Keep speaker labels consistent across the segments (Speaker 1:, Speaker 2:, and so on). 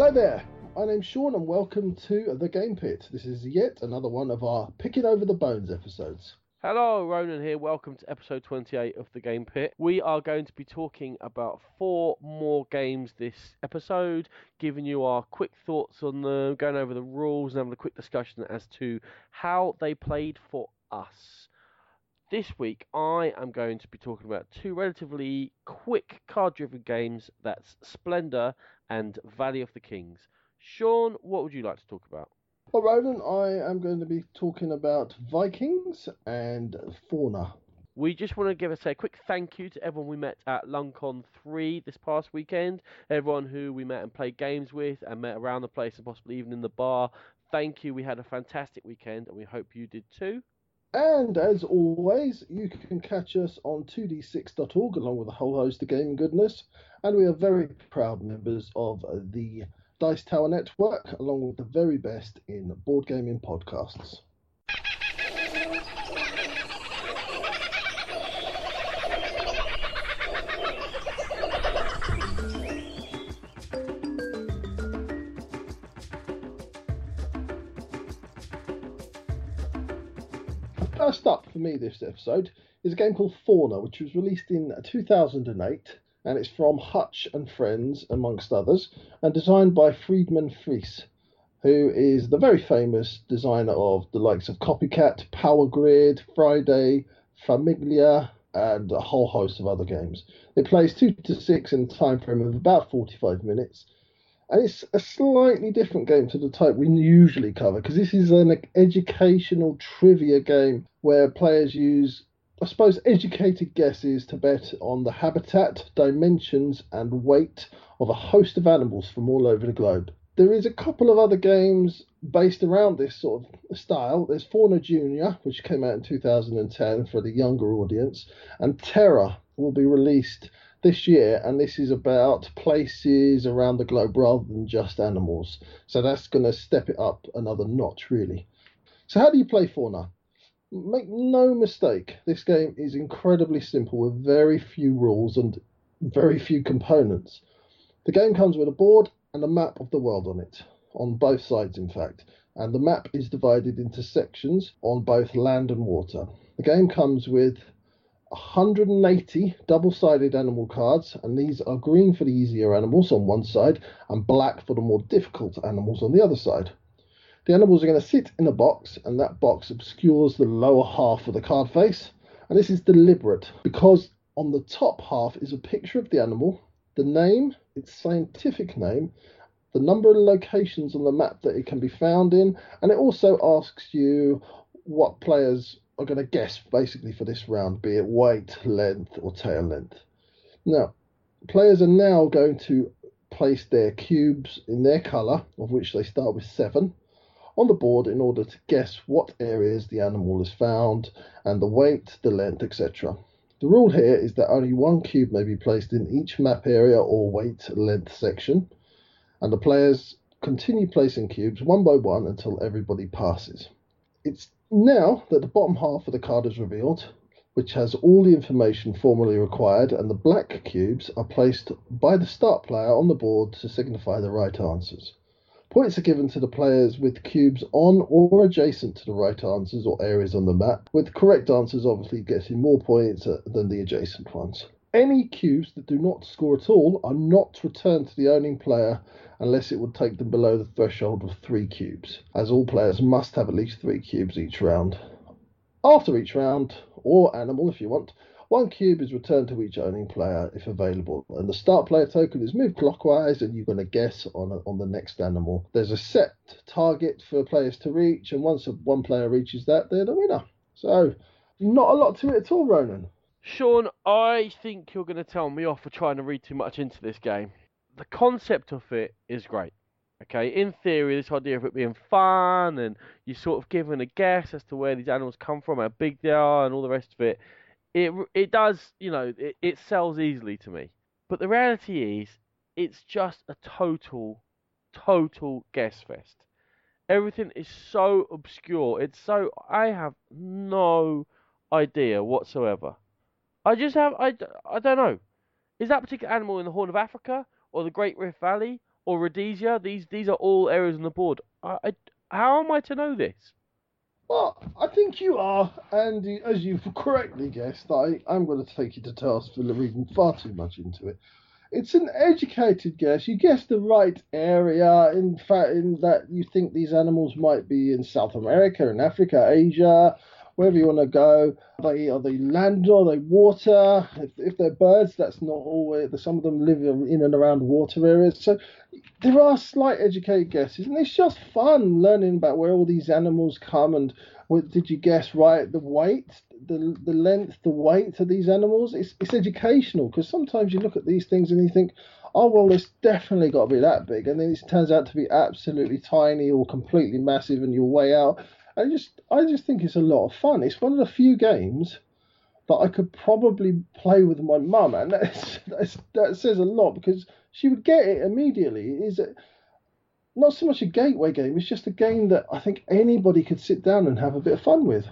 Speaker 1: Hello there, my name's Sean and welcome to The Game Pit. This is yet another one of our Picking Over the Bones episodes.
Speaker 2: Hello, Ronan here. Welcome to episode 28 of the Game Pit. We are going to be talking about four more games this episode, giving you our quick thoughts on them, going over the rules, and having a quick discussion as to how they played for us. This week, I am going to be talking about two relatively quick card driven games that's Splendor and Valley of the Kings. Sean, what would you like to talk about?
Speaker 1: Well, Ronan, I am going to be talking about Vikings and Fauna.
Speaker 2: We just want to give us a quick thank you to everyone we met at LungCon 3 this past weekend. Everyone who we met and played games with and met around the place and possibly even in the bar. Thank you. We had a fantastic weekend and we hope you did too.
Speaker 1: And as always, you can catch us on 2d6.org along with a whole host of gaming goodness. And we are very proud members of the Dice Tower Network, along with the very best in board gaming podcasts. Me this episode is a game called Fauna, which was released in 2008 and it's from Huch and Friends, amongst others, and designed by Friedemann Friese, who is the very famous designer of the likes of Copycat, Power Grid, Friday, Famiglia, and a whole host of other games. It plays two to six in a time frame of about 45 minutes. And it's a slightly different game to the type we usually cover because this is an educational trivia game where players use I suppose, educated guesses to bet on the habitat, dimensions, and weight of a host of animals from all over the globe. There is a couple of other games based around this sort of style. There's Fauna Junior, which came out in 2010 for the younger audience, and Terra will be released this year, and this is about places around the globe rather than just animals. So that's going to step it up another notch, really. So, how do you play Fauna? Make no mistake, this game is incredibly simple with very few rules and very few components. The game comes with a board and a map of the world on it, on both sides, in fact, and the map is divided into sections on both land and water. The game comes with 180 double sided animal cards, and these are green for the easier animals on one side and black for the more difficult animals on the other side. The animals are going to sit in a box, and that box obscures the lower half of the card face. And this is deliberate because on the top half is a picture of the animal, the name, its scientific name, the number of locations on the map that it can be found in, and it also asks you what players are going to guess basically for this round, be it weight, length, or tail length. Now, players are now going to place their cubes in their colour, of which they start with seven, on the board in order to guess what areas the animal is found and the weight, the length, etc. The rule here is that only one cube may be placed in each map area or weight length section, and the players continue placing cubes one by one until everybody passes. It's now that the bottom half of the card is revealed, which has all the information formally required, and the black cubes are placed by the start player on the board to signify the right answers. Points are given to the players with cubes on or adjacent to the right answers or areas on the map, with correct answers obviously getting more points uh, than the adjacent ones. Any cubes that do not score at all are not returned to the owning player unless it would take them below the threshold of three cubes, as all players must have at least three cubes each round. After each round, or animal if you want, one cube is returned to each owning player if available, and the start player token is moved clockwise, and you're going to guess on a, on the next animal. There's a set target for players to reach, and once one player reaches that, they're the winner. So, not a lot to it at all, Ronan.
Speaker 2: Sean, I think you're going to tell me off for trying to read too much into this game. The concept of it is great. Okay, in theory, this idea of it being fun and you're sort of given a guess as to where these animals come from, how big they are, and all the rest of it it it does, you know, it, it sells easily to me. But the reality is, it's just a total, total guess fest. Everything is so obscure. It's so I have no idea whatsoever. I just have I, I don't know. Is that particular animal in the Horn of Africa or the Great Rift Valley or Rhodesia. These these are all areas on the board. I, I, how am I to know this?
Speaker 1: Well, I think you are, and as you've correctly guessed, I, I'm going to take you to task for reading far too much into it. It's an educated guess. You guessed the right area. In fact, in that you think these animals might be in South America, in Africa, Asia, wherever you want to go. They are they land or they water? If, if they're birds, that's not always. Some of them live in and around water areas. So there are slight educated guesses, and it's just fun learning about where all these animals come and what did you guess right? The weight, the the length, the weight of these animals. It's it's educational because sometimes you look at these things and you think, oh well, it's definitely got to be that big, and then it turns out to be absolutely tiny or completely massive, and you're way out. I just I just think it's a lot of fun. It's one of the few games that I could probably play with my mum, and that's, that's, that says a lot because she would get it immediately. It is not so much a gateway game; it's just a game that I think anybody could sit down and have a bit of fun with.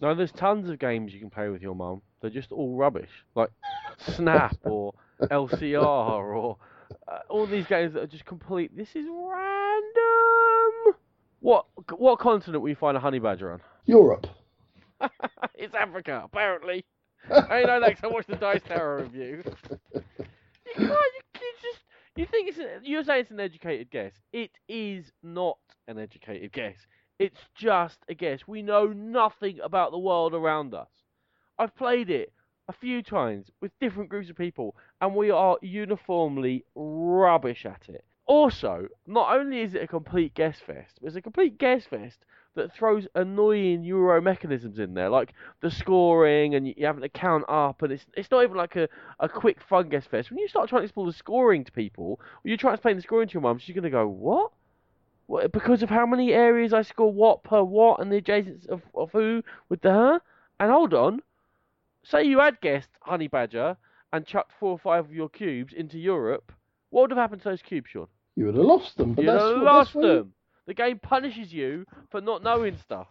Speaker 2: No, there's tons of games you can play with your mum. They're just all rubbish, like Snap or LCR or uh, all these games that are just complete. This is random. What what continent will you find a honey badger on?
Speaker 1: Europe.
Speaker 2: it's Africa, apparently. I know that 'cause I watched the Dice Tower review. You can't. You, you just. You think it's. A, you're saying it's an educated guess. It is not an educated guess. It's just a guess. We know nothing about the world around us. I've played it a few times with different groups of people, and we are uniformly rubbish at it. Also, not only is it a complete guess fest, it's a complete guess fest that throws annoying Euro mechanisms in there, like the scoring and you you having to count up, and it's it's not even like a, a quick fun guess fest. When you start trying to explain the scoring to people, or you try to explain the scoring to your mum, she's gonna go, "What? What? Because of how many areas I score what per what, and the adjacents of, of who with the her? And hold on, say you had guessed Honey Badger and chucked four or five of your cubes into Europe, what would have happened to those cubes, Sean?
Speaker 1: You would have lost them, but
Speaker 2: You'd
Speaker 1: that's
Speaker 2: have
Speaker 1: what-
Speaker 2: lost
Speaker 1: you-
Speaker 2: them. The game punishes you for not knowing stuff.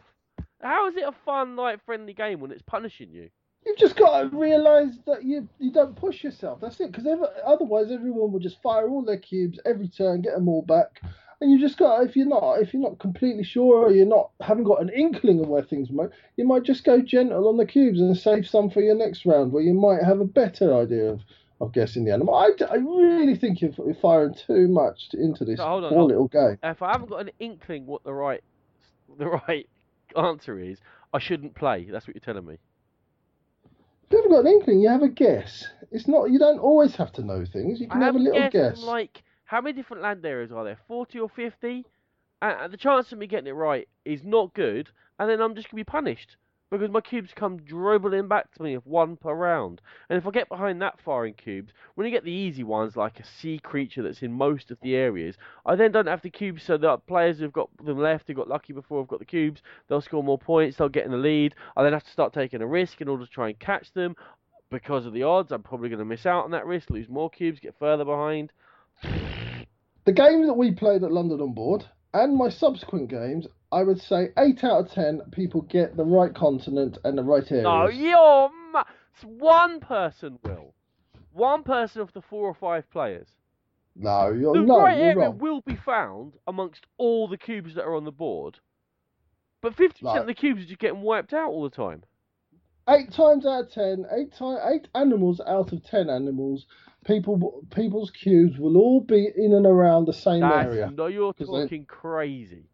Speaker 2: How is it a fun, like, friendly game when it's punishing you?
Speaker 1: You've just got to realise that you you don't push yourself. That's it. Because otherwise, everyone will just fire all their cubes every turn, get them all back, and you just got. If you're not, if you're not completely sure, or you're not haven't got an inkling of where things might, you might just go gentle on the cubes and save some for your next round, where you might have a better idea of. Of guessing the animal, I, I really think you're, you're firing too much into this
Speaker 2: Sean,
Speaker 1: poor little game.
Speaker 2: If I haven't got an inkling what the right, the right answer is, I shouldn't play. That's what you're telling me.
Speaker 1: If you haven't got an inkling, you have a guess. It's not. You don't always have to know things. You can
Speaker 2: I
Speaker 1: have a
Speaker 2: haven't
Speaker 1: little guess.
Speaker 2: Like, how many different land areas are there? 40 or 50? And, and the chance of me getting it right is not good, and then I'm just going to be punished. Because my cubes come dribbling back to me of one per round. And if I get behind that far in cubes, when you get the easy ones, like a sea creature that's in most of the areas, I then don't have the cubes so that players who've got them left, who got lucky before, have got the cubes, they'll score more points, they'll get in the lead. I then have to start taking a risk in order to try and catch them. Because of the odds, I'm probably going to miss out on that risk, lose more cubes, get further behind.
Speaker 1: The game that we played at London on board and my subsequent games, I would say eight out of ten people get the right continent and the right areas.
Speaker 2: No, you're ma- one person will. One person of the four or five players.
Speaker 1: no, you're
Speaker 2: The
Speaker 1: no,
Speaker 2: right
Speaker 1: you're
Speaker 2: area
Speaker 1: wrong.
Speaker 2: will be found amongst all the cubes that are on the board. But 50% of the cubes are just getting wiped out all the time.
Speaker 1: Eight times out of ten, eight time, eight animals out of ten animals, people people's cubes will all be in and around the same
Speaker 2: That's,
Speaker 1: area.
Speaker 2: no, you're
Speaker 1: 'Cause they-
Speaker 2: talking crazy.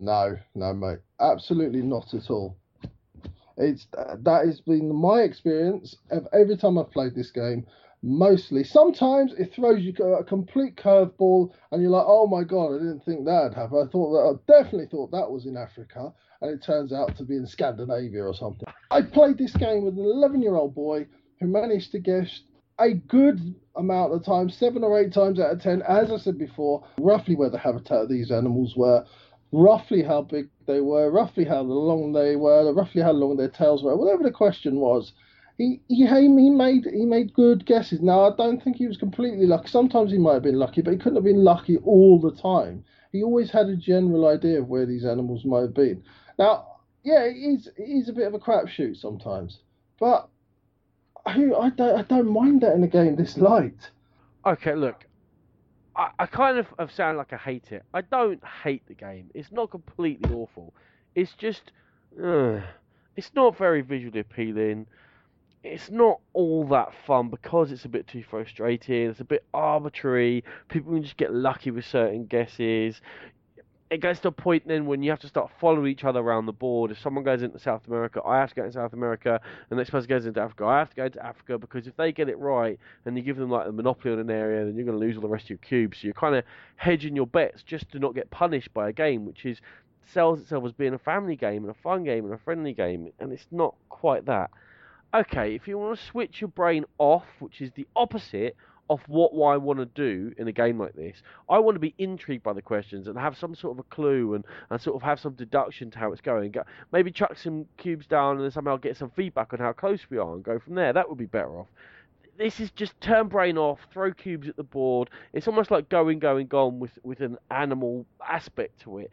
Speaker 1: No, no, mate, absolutely not at all. It's that has been my experience of every time I've played this game. Mostly, sometimes it throws you a complete curveball, and you're like, "Oh my god, I didn't think that'd happen. I thought that, I definitely thought that was in Africa, and it turns out to be in Scandinavia or something." I played this game with an 11-year-old boy who managed to guess a good amount of times, seven or eight times out of ten, as I said before, roughly where the habitat of these animals were, roughly how big they were, roughly how long they were, roughly how long their tails were, whatever the question was. He, he he made he made good guesses. Now I don't think he was completely lucky. Sometimes he might have been lucky, but he couldn't have been lucky all the time. He always had a general idea of where these animals might have been. Now, yeah, it is a bit of a crapshoot sometimes, but I, I don't I don't mind that in a game this light.
Speaker 2: Okay, look. I, I kind of, of sound like I hate it. I don't hate the game. It's not completely awful. It's just, uh, it's not very visually appealing. It's not all that fun because it's a bit too frustrating. It's a bit arbitrary. People can just get lucky with certain guesses it gets to a point then when you have to start following each other around the board. If someone goes into South America, I have to go into South America, and the next person goes into Africa, I have to go into Africa because if they get it right and you give them like a monopoly on an area, then you're going to lose all the rest of your cubes. So you're kind of hedging your bets just to not get punished by a game which is sells itself as being a family game and a fun game and a friendly game, and it's not quite that. Okay, if you want to switch your brain off, which is the opposite of what I want to do in a game like this. I want to be intrigued by the questions and have some sort of a clue and, and sort of have some deduction to how it's going. Maybe chuck some cubes down and somehow get some feedback on how close we are and go from there. That would be better off. This is just turn brain off, throw cubes at the board. It's almost like going, going, gone with, with an animal aspect to it.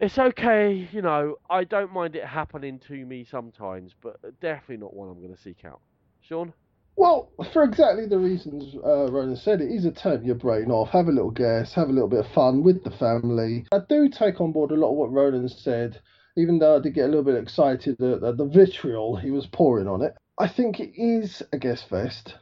Speaker 2: It's okay, you know, I don't mind it happening to me sometimes, but definitely not one I'm going to seek out. Sean?
Speaker 1: Well, for exactly the reasons uh, Ronan said, it is a turn your brain off, have a little guess, have a little bit of fun with the family. I do take on board a lot of what Ronan said, even though I did get a little bit excited at, the vitriol he was pouring on it. I think it is a guess fest.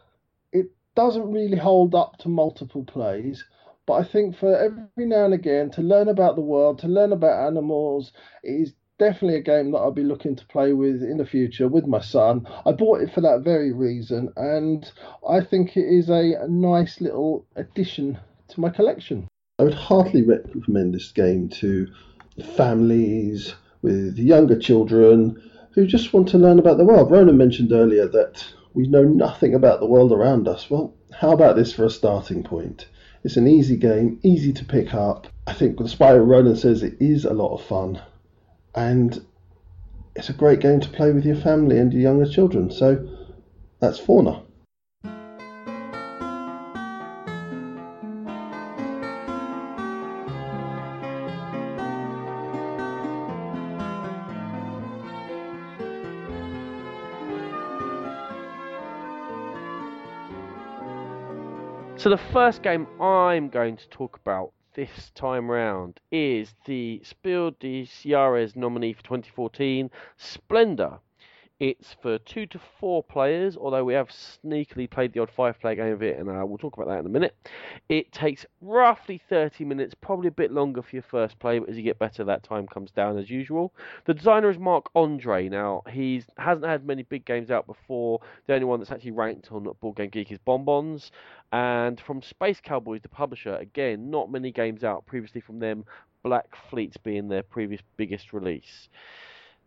Speaker 1: It doesn't really hold up to multiple plays, but I think for every now and again to learn about the world, to learn about animals, it is definitely a game that I'll be looking to play with in the future with my son. I bought it for that very reason, and I think it is a nice little addition to my collection. I would heartily recommend this game to families with younger children who just want to learn about the world. Ronan mentioned earlier that we know nothing about the world around us. Well, how about this for a starting point? It's an easy game, easy to pick up. I think, despite Ronan says, it is a lot of fun and it's a great game to play with your family and your younger children. So that's Fauna.
Speaker 2: So the first game I'm going to talk about this time round is the Spiel des Jahres nominee for 2014, Splendor. It's for two to four players, although we have sneakily played the odd five player game of it, and uh, we'll talk about that in a minute. It takes roughly 30 minutes, probably a bit longer for your first play, but as you get better, that time comes down as usual. The designer is Marc Andre. Now, he hasn't had many big games out before. The only one that's actually ranked on Board Game Geek is Bonbons. And from Space Cowboys, the publisher, again, not many games out previously from them, Black Fleets being their previous biggest release.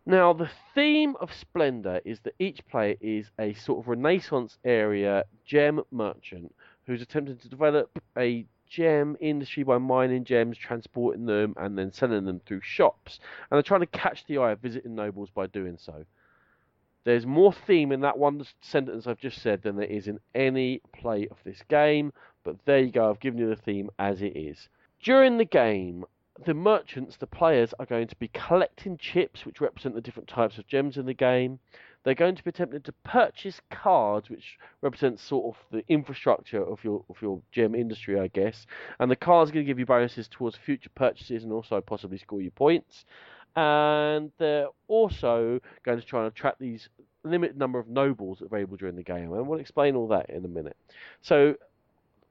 Speaker 2: Now, the theme of Splendor is that each player is a sort of Renaissance area gem merchant who's attempting to develop a gem industry by mining gems, transporting them, and then selling them through shops. And they're trying to catch the eye of visiting nobles by doing so. There's more theme in that one sentence I've just said than there is in any play of this game, but there you go, I've given you the theme as it is. During the game, the merchants, the players, are going to be collecting chips which represent the different types of gems in the game. They're going to be attempting to purchase cards which represent sort of the infrastructure of your of your gem industry, I guess. And the cards are going to give you bonuses towards future purchases and also possibly score you points. And they're also going to try and attract these limited number of nobles available during the game. And we'll explain all that in a minute. So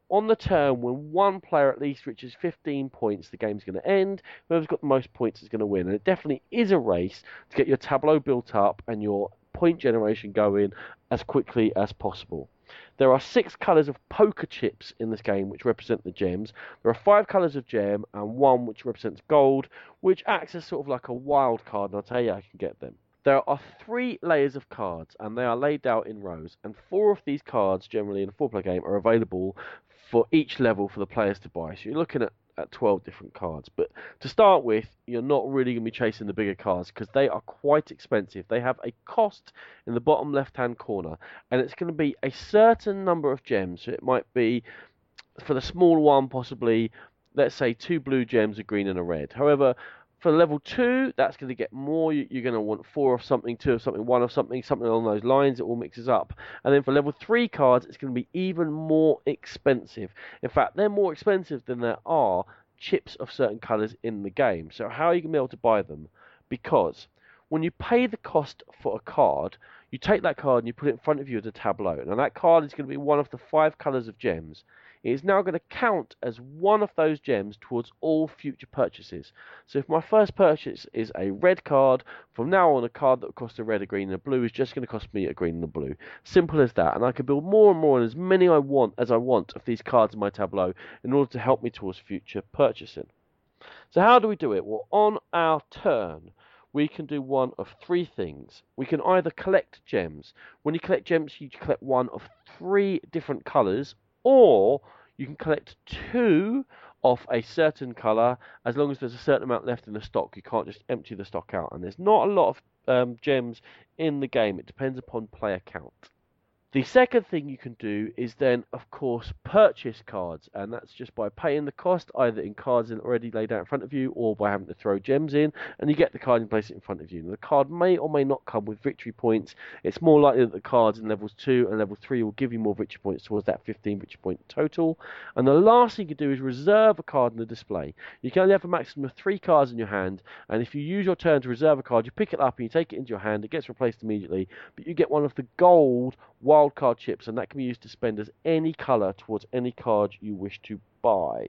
Speaker 2: on the turn, when one player at least reaches 15 points, the game's going to end. Whoever's got the most points is going to win. And it definitely is a race to get your tableau built up and your point generation going as quickly as possible. There are six colours of poker chips in this game which represent the gems. There are five colours of gem and one which represents gold, which acts as sort of like a wild card, and I'll tell you you can get them. There are three layers of cards, and they are laid out in rows. And four of these cards, generally in a four-player game, are available for each level for the players to buy. So you're looking at, at 12 different cards. But to start with, you're not really going to be chasing the bigger cards because they are quite expensive. They have a cost in the bottom left hand corner, and it's going to be a certain number of gems. So it might be for the small one, possibly, let's say, two blue gems, a green and a red. However, For level two, that's going to get more. You're going to want four of something, two of something, one of something, something along those lines. It all mixes up. And then for level three cards, it's going to be even more expensive. In fact, they're more expensive than there are chips of certain colours in the game. So how are you going to be able to buy them? Because when you pay the cost for a card, you take that card and you put it in front of you as a tableau. Now that card is going to be one of the five colours of gems. It is now going to count as one of those gems towards all future purchases. So if my first purchase is a red card, from now on a card that costs a red, a green, and a blue is just going to cost me a green and a blue. Simple as that. And I can build more and more and as many I want as I want of these cards in my tableau in order to help me towards future purchasing. So how do we do it? Well, on our turn, we can do one of three things. We can either collect gems. When you collect gems, you collect one of three different colours, or you can collect two of a certain colour as long as there's a certain amount left in the stock. You can't just empty the stock out. And there's not a lot of um, gems in the game. It depends upon player count. The second thing you can do is then, of course, purchase cards, and that's just by paying the cost either in cards already laid out in front of you or by having to throw gems in, and you get the card and place it in front of you. Now, the card may or may not come with victory points. It's more likely that the cards in levels 2 and level 3 will give you more victory points towards that 15 victory point total. And the last thing you can do is reserve a card in the display. You can only have a maximum of 3 cards in your hand, and if you use your turn to reserve a card, you pick it up and you take it into your hand, it gets replaced immediately, but you get one of the gold wildcard chips, and that can be used to spend as any colour towards any card you wish to buy.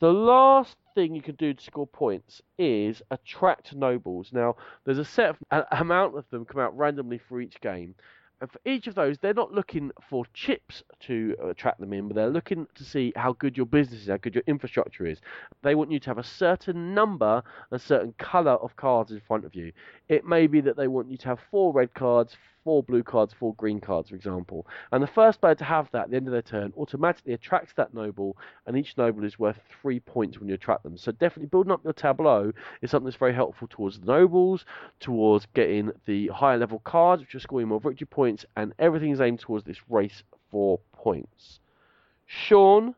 Speaker 2: The last thing you can do to score points is attract nobles. Now, there's a set of an amount of them come out randomly for each game, and for each of those, they're not looking for chips to attract them in, but they're looking to see how good your business is, how good your infrastructure is. They want you to have a certain number, a certain colour of cards in front of you. It may be that they want you to have four red cards, four blue cards, four green cards, for example. And the first player to have that at the end of their turn automatically attracts that noble, and each noble is worth three points when you attract them. So definitely building up your tableau is something that's very helpful towards the nobles, towards getting the higher level cards, which are scoring more victory points, and everything is aimed towards this race for points. Sean,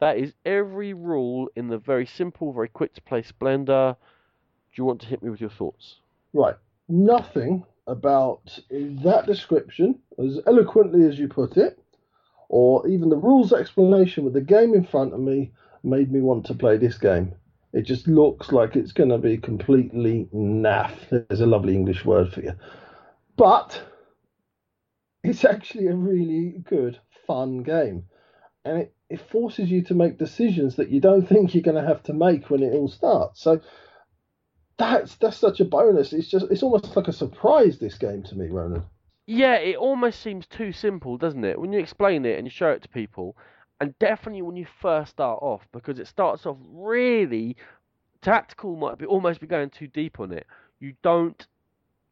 Speaker 2: that is every rule in the very simple, very quick to play Splendor. Do you want to hit me with your thoughts?
Speaker 1: Right. Nothing about that description, as eloquently as you put it, or even the rules explanation with the game in front of me made me want to play this game. It just looks like it's going to be completely naff. There's a lovely English word for you. But it's actually a really good, fun game. And it, it forces you to make decisions that you don't think you're going to have to make when it all starts. So that's that's such a bonus. It's just it's almost like a surprise this game to me, Ronan.
Speaker 2: Yeah, it almost seems too simple, doesn't it? When you explain it and you show it to people, and definitely when you first start off, because it starts off really tactical might be almost be going too deep on it. You don't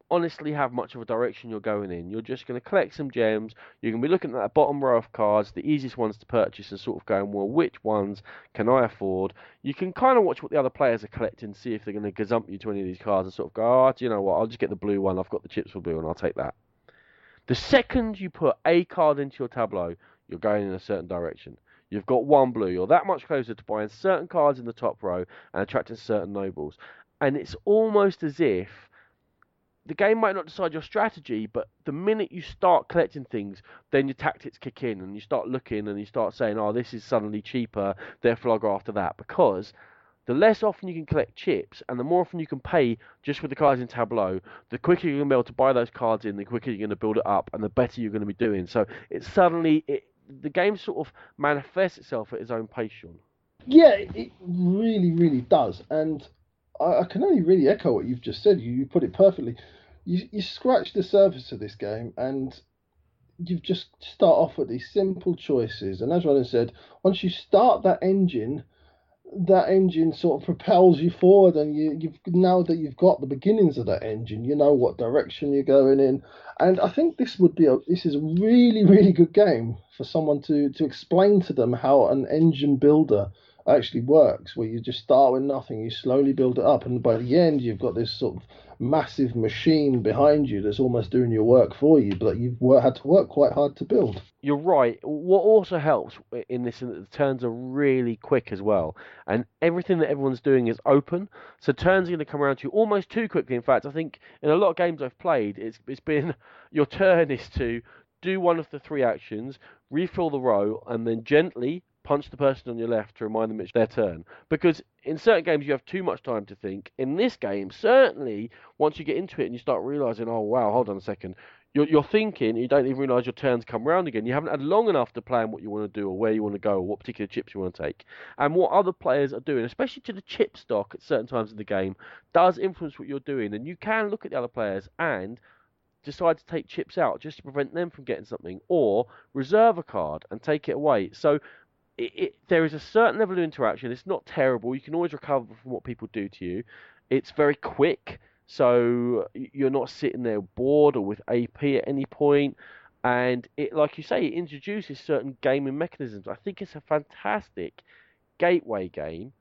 Speaker 2: honestly have much of a direction you're going in. You're just going to collect some gems. You're going to be looking at that bottom row of cards, the easiest ones to purchase, and sort of going, well, which ones can I afford? You can kind of watch what the other players are collecting, see if they're going to gazump you to any of these cards, and sort of go, oh, do you know what? I'll just get the blue one. I've got the chips for blue, and I'll take that. The second you put a card into your tableau, you're going in a certain direction. You've got one blue. You're that much closer to buying certain cards in the top row and attracting certain nobles. And it's almost as if the game might not decide your strategy, but the minute you start collecting things, then your tactics kick in and you start looking and you start saying, oh, this is suddenly cheaper, therefore I'll go after that. Because the less often you can collect chips and the more often you can pay just with the cards in Tableau, the quicker you're going to be able to buy those cards in, the quicker you're going to build it up, and the better you're going to be doing. So it suddenly, it, the game sort of manifests itself at its own pace, Sean.
Speaker 1: Yeah, it really, really does. And I, I, can only really echo what you've just said. You, you put it perfectly. You, you scratch the surface of this game and you just start off with these simple choices. And as Ronan said, once you start that engine, that engine sort of propels you forward, and you, you've now that you've got the beginnings of that engine, you know what direction you're going in. And I think this would be a this is a really really good game for someone to to explain to them how an engine builder actually works, where you just start with nothing, you slowly build it up, and by the end, you've got this sort of massive machine behind you that's almost doing your work for you, but you've had to work quite hard to build.
Speaker 2: You're right. What also helps in this is that the turns are really quick as well, and everything that everyone's doing is open. So turns are going to come around to you almost too quickly. In fact, I think in a lot of games I've played, it's it's been your turn is to do one of the three actions, refill the row, and then gently punch the person on your left to remind them it's their turn. Because in certain games you have too much time to think. In this game, certainly once you get into it and you start realizing, oh wow, hold on a second, you're, you're thinking, you don't even realize your turn's come round again. You haven't had long enough to plan what you want to do or where you want to go or what particular chips you want to take. And what other players are doing, especially to the chip stock at certain times in the game, does influence what you're doing. And you can look at the other players and decide to take chips out just to prevent them from getting something, or reserve a card and take it away. So it, it, there is a certain level of interaction. It's not terrible. You can always recover from what people do to you. It's very quick, so you're not sitting there bored or with AP at any point. And it, like you say, it introduces certain gaming mechanisms. I think it's a fantastic gateway game.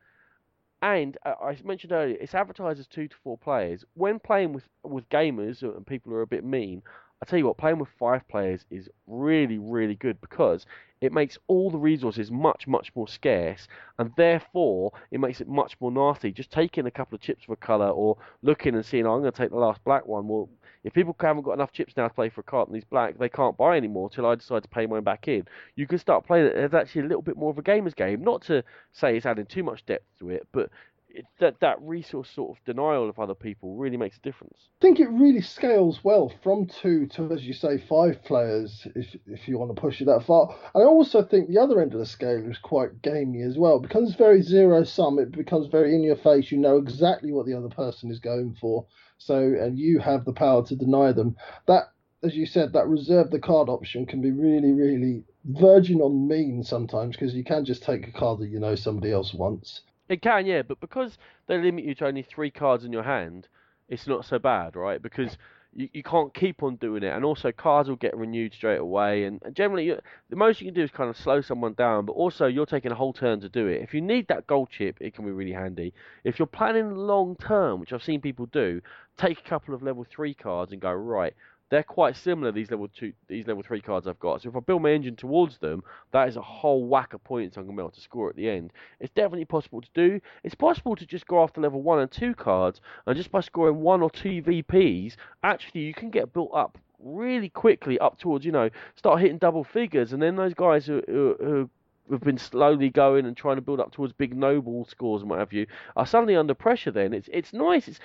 Speaker 2: And uh, I mentioned earlier, it's advertised as two to four players. When playing with with gamers and people who are a bit mean, I tell you what, playing with five players is really, really good because it makes all the resources much, much more scarce, and therefore it makes it much more nasty. Just taking a couple of chips for colour or looking and seeing, oh, I'm going to take the last black one. Well, if people haven't got enough chips now to play for a cart and these black, they can't buy anymore till I decide to pay mine back in. You can start playing it as actually a little bit more of a gamer's game. Not to say it's adding too much depth to it, but it, that that resource sort of denial of other people really makes a difference.
Speaker 1: I think it really scales well from two to, as you say, five players if if you want to push it that far. I also think the other end of the scale is quite gamey as well. Because it's very zero sum, it becomes very in your face. You know exactly what the other person is going for. So and you have the power to deny them. That as you said, that reserve the card option can be really, really verging on mean sometimes because you can just take a card that you know somebody else wants.
Speaker 2: It can, yeah, but because they limit you to only three cards in your hand, it's not so bad, right? Because you, you can't keep on doing it, and also cards will get renewed straight away. And generally, you, the most you can do is kind of slow someone down, but also you're taking a whole turn to do it. If you need that gold chip, it can be really handy. If you're planning long term, which I've seen people do, take a couple of level three cards and go right they're quite similar. These level two, these level three cards I've got. So if I build my engine towards them, that is a whole whack of points I'm gonna be able to score at the end. It's definitely possible to do. It's possible to just go after level one and two cards, and just by scoring one or two VPs, actually you can get built up really quickly up towards you know start hitting double figures, and then those guys who, who, who have been slowly going and trying to build up towards big noble scores and what have you are suddenly under pressure then it's it's nice it's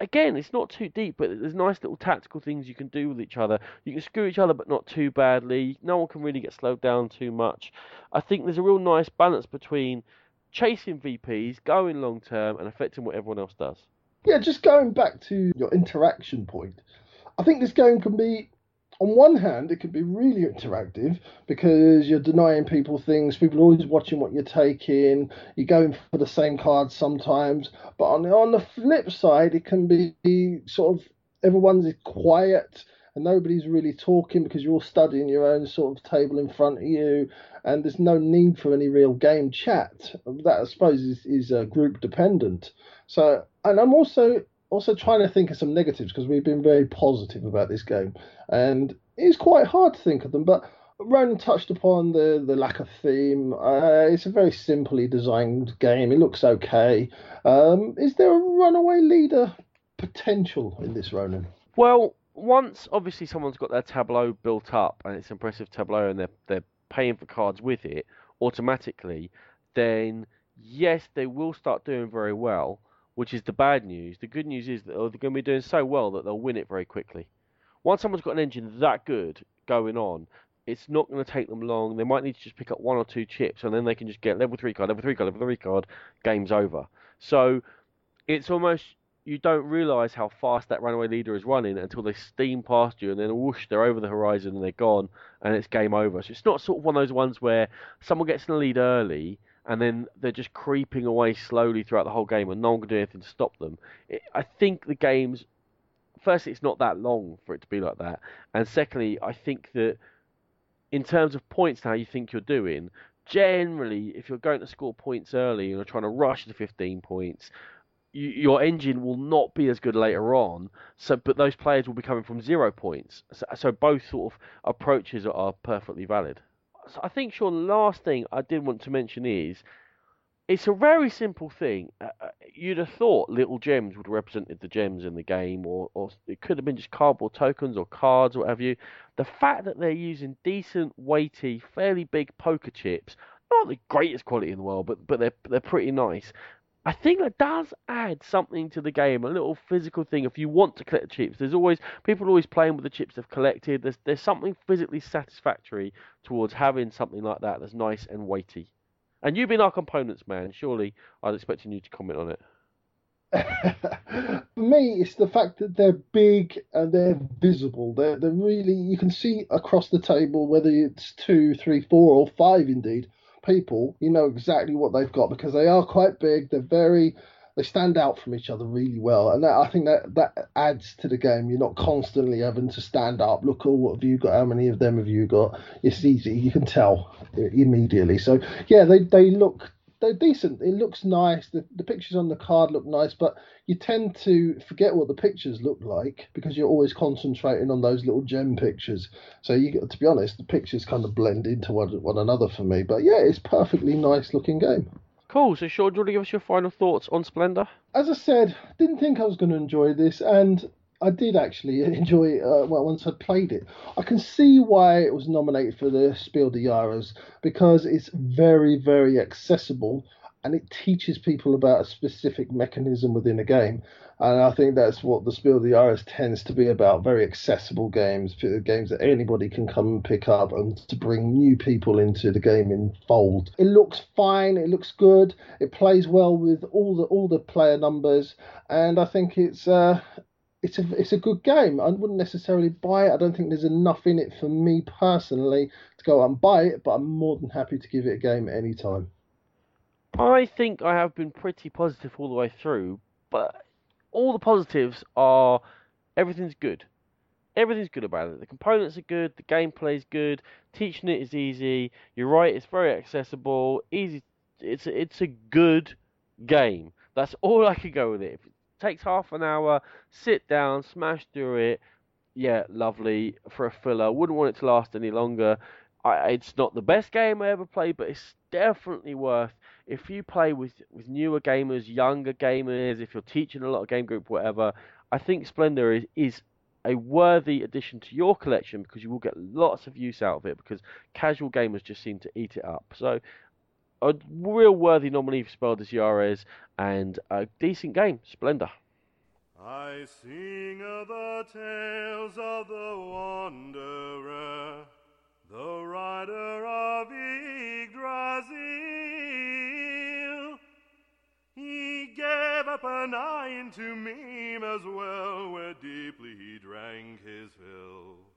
Speaker 2: again, it's not too deep, but there's nice little tactical things you can do with each other. You can screw each other, but not too badly. No one can really get slowed down too much. I think there's a real nice balance between chasing VPs, going long term, and affecting what everyone else does.
Speaker 1: Yeah, just going back to your interaction point, I think this game can be on one hand, it could be really interactive because you're denying people things. People are always watching what you're taking. You're going for the same cards sometimes. But on the, on the flip side, it can be sort of everyone's quiet and nobody's really talking because you're all studying your own sort of table in front of you, and there's no need for any real game chat. That I suppose is, is uh, group dependent. So, and I'm also also trying to think of some negatives because we've been very positive about this game, and it's quite hard to think of them. But Ronan touched upon the the lack of theme. Uh, it's a very simply designed game. It looks okay. Um, is there a runaway leader potential in this, Ronan?
Speaker 2: Well, once obviously someone's got their tableau built up and it's impressive tableau and they're they're paying for cards with it automatically, then yes, they will start doing very well which is the bad news. The good news is that oh, they're going to be doing so well that they'll win it very quickly. Once someone's got an engine that good going on, it's not going to take them long. They might need to just pick up one or two chips, and then they can just get level three card, level three card, level three card. Game's over. So it's almost you don't realise how fast that runaway leader is running until they steam past you, and then whoosh, they're over the horizon and they're gone, and it's game over. So it's not sort of one of those ones where someone gets in the lead early and then they're just creeping away slowly throughout the whole game, and no one can do anything to stop them. It, I think the game's firstly, it's not that long for it to be like that, and secondly, I think that in terms of points, how you think you're doing, generally, if you're going to score points early and you're trying to rush to 15 points, you, your engine will not be as good later on. So, but those players will be coming from zero points. So, so both sort of approaches are perfectly valid. I think, Sean, last thing I did want to mention is it's a very simple thing. Uh, uh, you'd have thought little gems would have represented the gems in the game, or, or it could have been just cardboard tokens or cards or whatever you. The fact that they're using decent, weighty, fairly big poker chips, not the greatest quality in the world, but but they're they're pretty nice. I think that does add something to the game, a little physical thing. If you want to collect chips, there's always people always playing with the chips they've collected. There's there's something physically satisfactory towards having something like that that's nice and weighty. And you've been our components man, surely I was expecting you to comment on it.
Speaker 1: For me, it's the fact that they're big and they're visible. They're they're really you can see across the table whether it's two, three, four, or five indeed people. You know exactly what they've got because they are quite big. They're very they stand out from each other really well, and that, I think that that adds to the game. You're not constantly having to stand up. Look, oh, what have you got? How many of them have you got? It's easy. You can tell immediately. So yeah, they they look they're decent. It looks nice. The, the pictures on the card look nice, but you tend to forget what the pictures look like because you're always concentrating on those little gem pictures. So you, to be honest, the pictures kind of blend into one, one another for me. But yeah, it's perfectly nice looking game.
Speaker 2: Cool. So, Sean, do you want to give us your final thoughts on Splendor?
Speaker 1: As I said, didn't think I was going to enjoy this, and I did actually enjoy it uh, well, once I played it. I can see why it was nominated for the Spiel des Jahres because it's very, very accessible and it teaches people about a specific mechanism within a game. And I think that's what the Spiel des Jahres tends to be about very accessible games, games that anybody can come and pick up and to bring new people into the game in fold. It looks fine, it looks good, it plays well with all the all the player numbers, and I think it's uh, it's a it's a good game. I wouldn't necessarily buy it. I don't think there's enough in it for me personally to go out and buy it, but I'm more than happy to give it a game at any time.
Speaker 2: I think I have been pretty positive all the way through, but all the positives are everything's good. Everything's good about it. The components are good, the gameplay is good, teaching it is easy. You're right, it's very accessible, easy. It's it's a good game. That's all I could go with it. If it takes half an hour, sit down, smash through it. Yeah, lovely for a filler. Wouldn't want it to last any longer. I, it's not the best game I ever played, but it's definitely worth if you play with with newer gamers, younger gamers, if you're teaching a lot of game group, whatever, I think Splendor is, is a worthy addition to your collection because you will get lots of use out of it because casual gamers just seem to eat it up. So a real worthy nominee for Spiel des Jahres and a decent game, Splendor. I sing of the tales of the wanderer, the rider of Yggdrasil. He gave up an eye to Mimir's well, where deeply he drank his fill.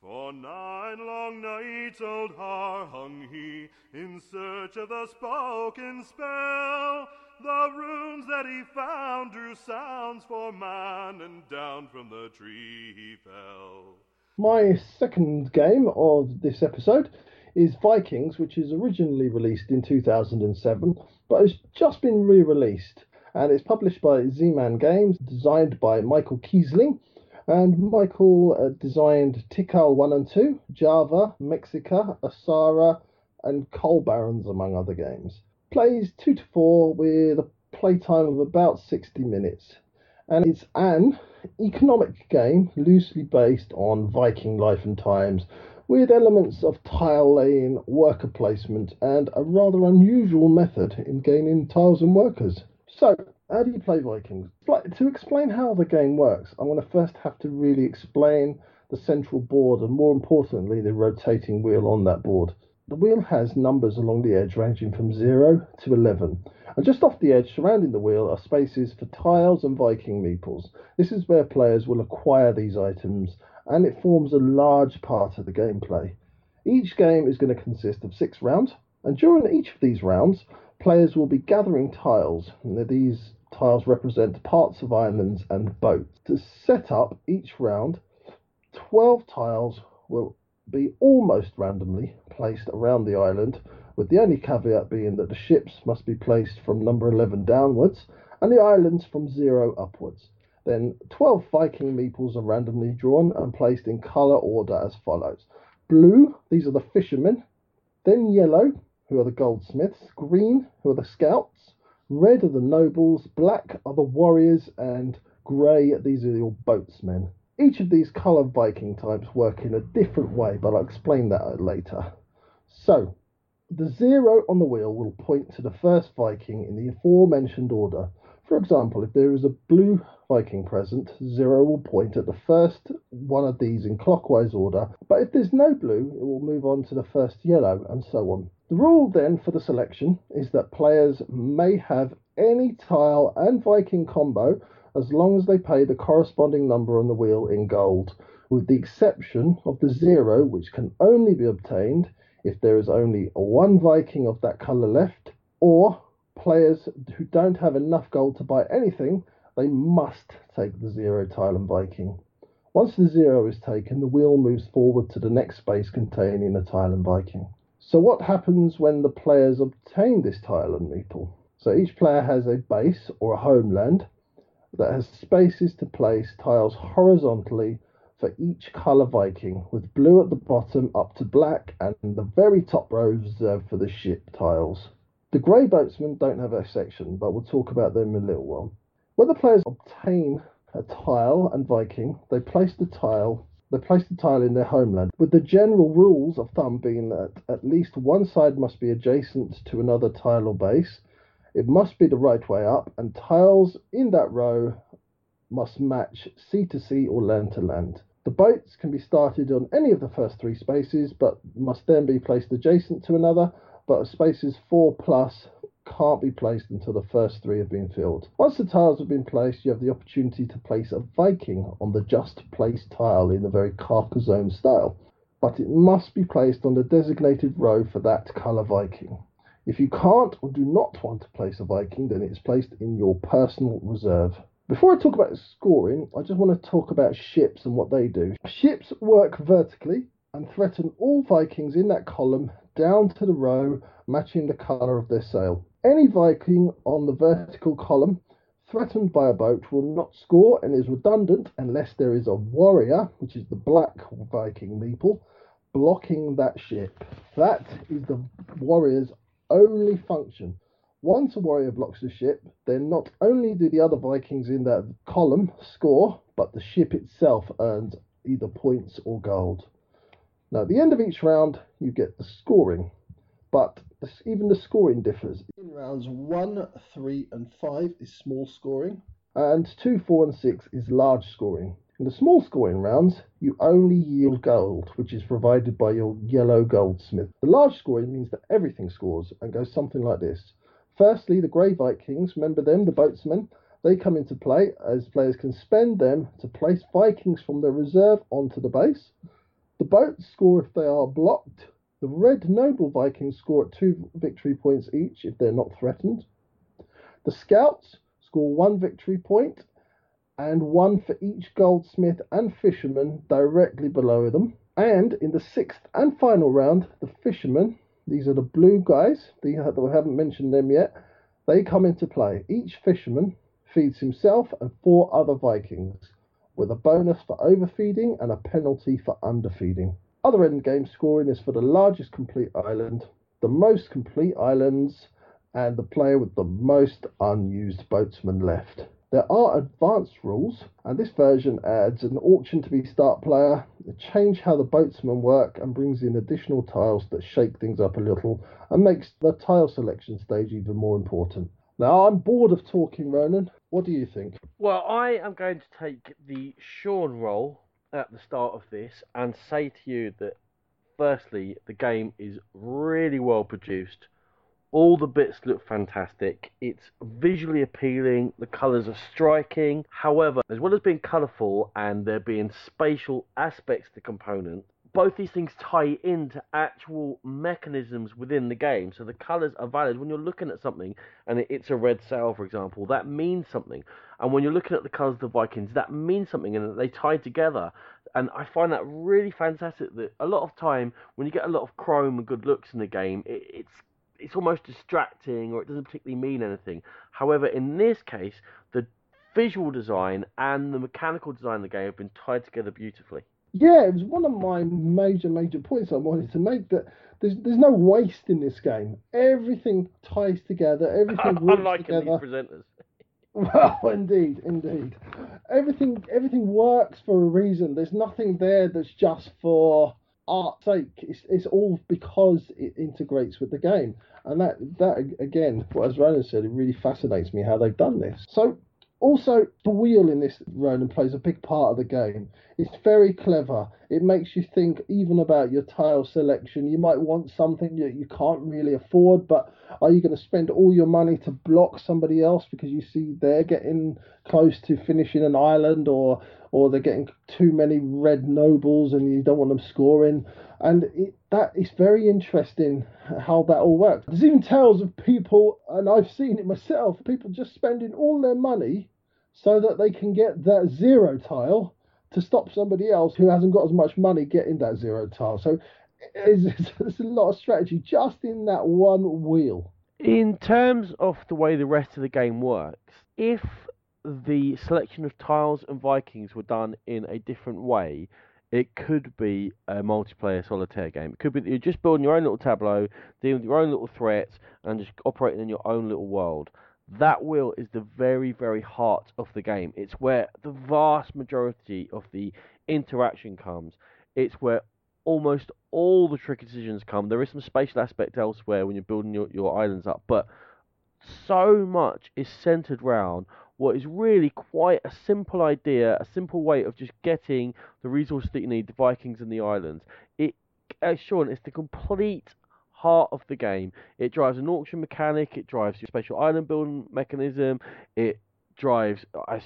Speaker 2: For nine long nights old Har hung he in search of the spoken spell. The runes that he found drew sounds for man, and down from the tree he fell.
Speaker 1: My second game of this episode is Vikings, which is originally released in 2007 but has just been re released. And it's published by Z Man Games, designed by Michael Kiesling. And Michael uh, designed Tikal 1 and 2, Java, Mexica, Asara, and Coal Barons, among other games. Plays 2 to 4 with a playtime of about 60 minutes. And it's an economic game loosely based on Viking life and times, with elements of tile laying, worker placement, and a rather unusual method in gaining tiles and workers. So, how do you play Vikings? To explain how the game works, I'm going to first have to really explain the central board and, more importantly, the rotating wheel on that board. The wheel has numbers along the edge ranging from 0 to 11, and just off the edge surrounding the wheel are spaces for tiles and Viking meeples. This is where players will acquire these items and it forms a large part of the gameplay. Each game is going to consist of six rounds, and during each of these rounds, players will be gathering tiles. These tiles represent parts of islands and boats. To set up each round, 12 tiles will be almost randomly placed around the island, with the only caveat being that the ships must be placed from number 11 downwards and the islands from 0 upwards. Then 12 Viking meeples are randomly drawn and placed in colour order as follows. Blue, these are the fishermen. Then yellow, who are the goldsmiths. Green, who are the scouts. Red are the nobles. Black are the warriors. And grey, these are your boatsmen. Each of these colour Viking types work in a different way, but I'll explain that later. So, the zero on the wheel will point to the first Viking in the aforementioned order. For example, if there is a blue Viking present, zero will point at the first one of these in clockwise order, but if there's no blue, it will move on to the first yellow, and so on. The rule then for the selection is that players may have any tile and Viking combo as long as they pay the corresponding number on the wheel in gold, with the exception of the zero, which can only be obtained if there is only one Viking of that colour left, or players who don't have enough gold to buy anything, they must take the zero tile and Viking. Once the zero is taken, the wheel moves forward to the next space containing a tile and Viking. So what happens when the players obtain this tile and meeple? So each player has a base or a homeland that has spaces to place tiles horizontally for each colour Viking, with blue at the bottom up to black and the very top row reserved for the ship tiles. The grey boatsmen don't have a section, but we'll talk about them in a little while. When the players obtain a tile and Viking, they place the tile they place the tile in their homeland, with the general rules of thumb being that at least one side must be adjacent to another tile or base, it must be the right way up, and tiles in that row must match sea to sea or land to land. The boats can be started on any of the first three spaces, but must then be placed adjacent to another, but spaces 4 plus can't be placed until the first three have been filled. Once the tiles have been placed, you have the opportunity to place a Viking on the just placed tile in the very Carcassonne style, but it must be placed on the designated row for that colour Viking. If you can't or do not want to place a Viking, then it's placed in your personal reserve. Before I talk about scoring, I just want to talk about ships and what they do. Ships work vertically and threaten all Vikings in that column down to the row matching the colour of their sail. Any Viking on the vertical column threatened by a boat will not score and is redundant unless there is a warrior, which is the black Viking meeple, blocking that ship. That is the warrior's only function. Once a warrior blocks the ship, then not only do the other Vikings in that column score, but the ship itself earns either points or gold. Now, at the end of each round, you get the scoring, but even the scoring differs. In rounds 1, 3, and 5 is small scoring, and 2, 4, and 6 is large scoring. In the small scoring rounds, you only yield gold, which is provided by your yellow goldsmith. The large scoring means that everything scores and goes something like this. Firstly, the Grey Vikings, remember them, the boatsmen, they come into play as players can spend them to place Vikings from their reserve onto the base. The boats score if they are blocked. The red noble Vikings score at two victory points each if they're not threatened. The scouts score one victory point and one for each goldsmith and fisherman directly below them. And in the sixth and final round, the fishermen, these are the blue guys, we haven't mentioned them yet, they come into play. Each fisherman feeds himself and four other Vikings with a bonus for overfeeding and a penalty for underfeeding. Other endgame scoring is for the largest complete island, the most complete islands, and the player with the most unused boatsmen left. There are advanced rules, and this version adds an auction to be start player, change how the boatsmen work, and brings in additional tiles that shake things up a little and makes the tile selection stage even more important. Now, I'm bored of talking, Ronan. What do you think?
Speaker 2: Well, I am going to take the Sean role at the start of this and say to you that, firstly, the game is really well produced. All the bits look fantastic. It's visually appealing. The colours are striking. However, as well as being colourful and there being spatial aspects to components, both these things tie into actual mechanisms within the game. So the colors are valid. When you're looking at something and it's a red sail, for example, that means something. And when you're looking at the colors of the Vikings, that means something and they tie together. And I find that really fantastic. That a lot of time when you get a lot of chrome and good looks in the game, it, it's it's almost distracting or it doesn't particularly mean anything. However, in this case, the visual design and the mechanical design of the game have been tied together beautifully.
Speaker 1: Yeah, it was one of my major, major points I wanted to make that there's there's no waste in this game. Everything ties together. Everything works
Speaker 2: Unlike
Speaker 1: together.
Speaker 2: these presenters.
Speaker 1: Well, indeed, indeed. Everything everything works for a reason. There's nothing there that's just for art's sake. It's it's all because it integrates with the game. And that that again, as Ronan said, it really fascinates me how they've done this. So also the wheel in this Ronan plays a big part of the game. It's very clever. It makes you think even about your tile selection. You might want something that you can't really afford, but are you going to spend all your money to block somebody else because you see they're getting close to finishing an island or or they're getting too many red nobles and you don't want them scoring? And it, that is very interesting how that all works. There's even tales of people, and I've seen it myself, people just spending all their money so that they can get that zero tile to stop somebody else who hasn't got as much money getting that zero tile. So there's a lot of strategy just in that one wheel.
Speaker 2: In terms of the way the rest of the game works, if the selection of tiles and Vikings were done in a different way, it could be a multiplayer solitaire game. It could be that you're just building your own little tableau, dealing with your own little threats, and just operating in your own little world. That wheel is the very, very heart of the game. It's where the vast majority of the interaction comes. It's where almost all the tricky decisions come. There is some spatial aspect elsewhere when you're building your, your islands up, but so much is centered around what is really quite a simple idea, a simple way of just getting the resources that you need, the Vikings and the islands. It, as Sean, it's the complete heart of the game. It drives an auction mechanic, it drives your special island building mechanism, it drives, uh, I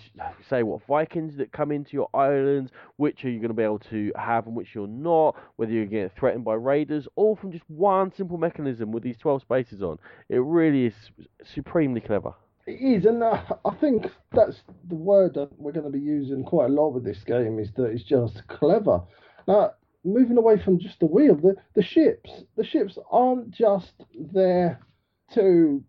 Speaker 2: say, what Vikings that come into your islands, which are you going to be able to have and which you're not, whether you're getting threatened by raiders, all from just one simple mechanism with these 12 spaces on. It really is supremely clever.
Speaker 1: It is, and uh, I think that's the word that we're going to be using quite a lot with this game is that it's just clever. Now, moving away from just the wheel, the, the ships, the ships aren't just there to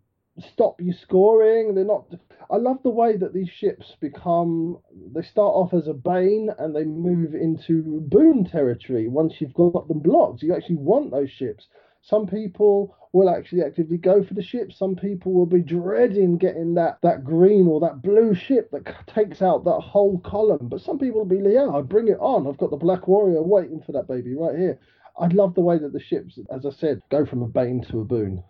Speaker 1: stop you scoring. They're not. I love the way that these ships become. They start off as a bane and they move into boon territory once you've got them blocked. You actually want those ships. Some people will actually actively go for the ship. Some people will be dreading getting that, that green or that blue ship that takes out that whole column. But some people will be, yeah, I'll bring it on. I've got the Black Warrior waiting for that baby right here. I love the way that the ships, as I said, go from a bane to a boon.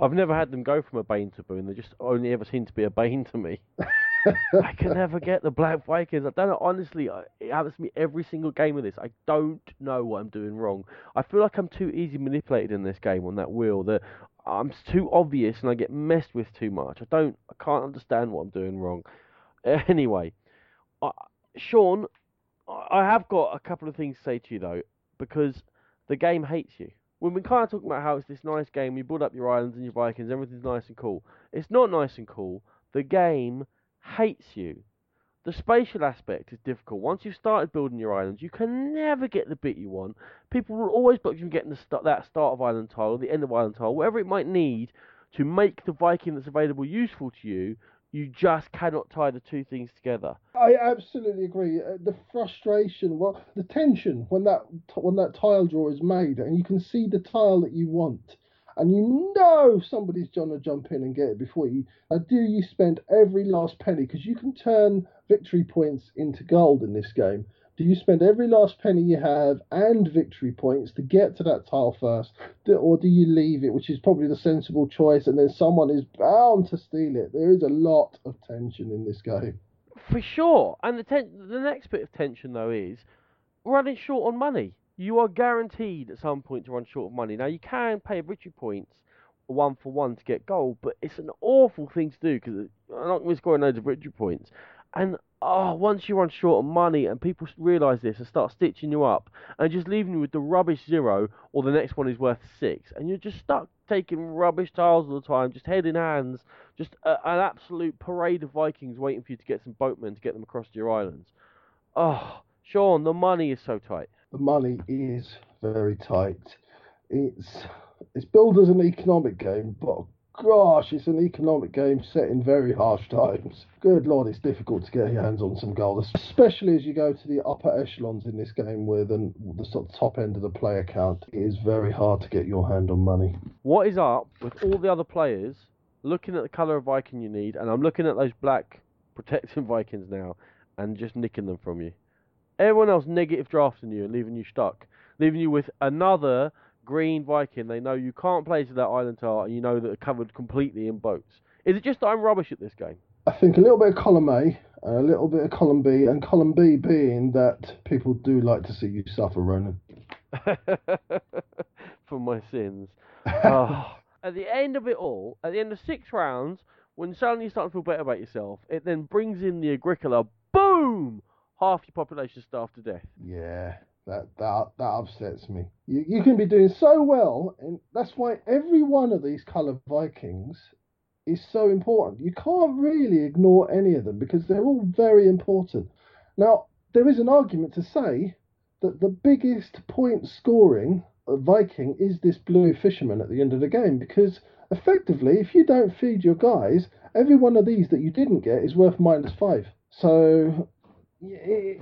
Speaker 2: I've never had them go from a bane to a boon. They just only ever seem to be a bane to me. I can never get the Black Vikings. I don't know. Honestly, it happens to me every single game of this. I don't know what I'm doing wrong. I feel like I'm too easy manipulated in this game on that wheel. That I'm too obvious and I get messed with too much. I don't. I can't understand what I'm doing wrong. Anyway, uh, Sean, I have got a couple of things to say to you though, because the game hates you. We've been kind of talking about how it's this nice game. You build up your islands and your Vikings. Everything's nice and cool. It's not nice and cool. The game hates you. The spatial aspect is difficult. Once you've started building your islands, you can never get the bit you want. People will always block you from getting the start, that start of island tile or the end of island tile, whatever it might need to make the Viking that's available useful to you. You just cannot tie the two things together.
Speaker 1: I absolutely agree. Uh, the frustration, well, the tension when that when that tile draw is made, and you can see the tile that you want, and you know somebody's gonna jump in and get it before you. Now, do you spend every last penny because you can turn victory points into gold in this game? Do you spend every last penny you have and victory points to get to that tile first, or do you leave it, which is probably the sensible choice, and then someone is bound to steal it? There is a lot of tension in this game.
Speaker 2: For sure. And the ten- the next bit of tension though is running short on money. You are guaranteed at some point to run short of money. Now you can pay victory points one for one to get gold, but it's an awful thing to do because I'm not going to score loads of victory points. And oh, once you run short of money and people realise this and start stitching you up and just leaving you with the rubbish zero or the next one is worth six, and you're just stuck taking rubbish tiles all the time, just head in hands, just a, an absolute parade of Vikings waiting for you to get some boatmen to get them across to your islands. Oh, Sean, the money is so tight.
Speaker 1: The money is very tight. It's it's billed as an economic game, but gosh, it's an economic game set in very harsh times. Good lord, it's difficult to get your hands on some gold, especially as you go to the upper echelons in this game with the, the sort of top end of the player count. It is very hard to get your hand on money.
Speaker 2: What is up with all the other players looking at the colour of Viking you need, and I'm looking at those black protecting Vikings now and just nicking them from you? Everyone else negative drafting you and leaving you stuck, leaving you with another green Viking they know you can't play to that island tile and you know that they're covered completely in boats. Is it just that I'm rubbish at this game?
Speaker 1: I think a little bit of column A and a little bit of column B, and column B being that people do like to see you suffer, Ronan.
Speaker 2: For my sins. oh. At the end of it all, at the end of six rounds, when suddenly you start to feel better about yourself, it then brings in the Agricola. Boom! Half your population starved to death.
Speaker 1: Yeah, that that that upsets me. You you can be doing so well, and that's why every one of these colour Vikings is so important. You can't really ignore any of them because they're all very important. Now there is an argument to say that the biggest point scoring Viking is this blue fisherman at the end of the game because effectively, if you don't feed your guys, every one of these that you didn't get is worth minus five. So it,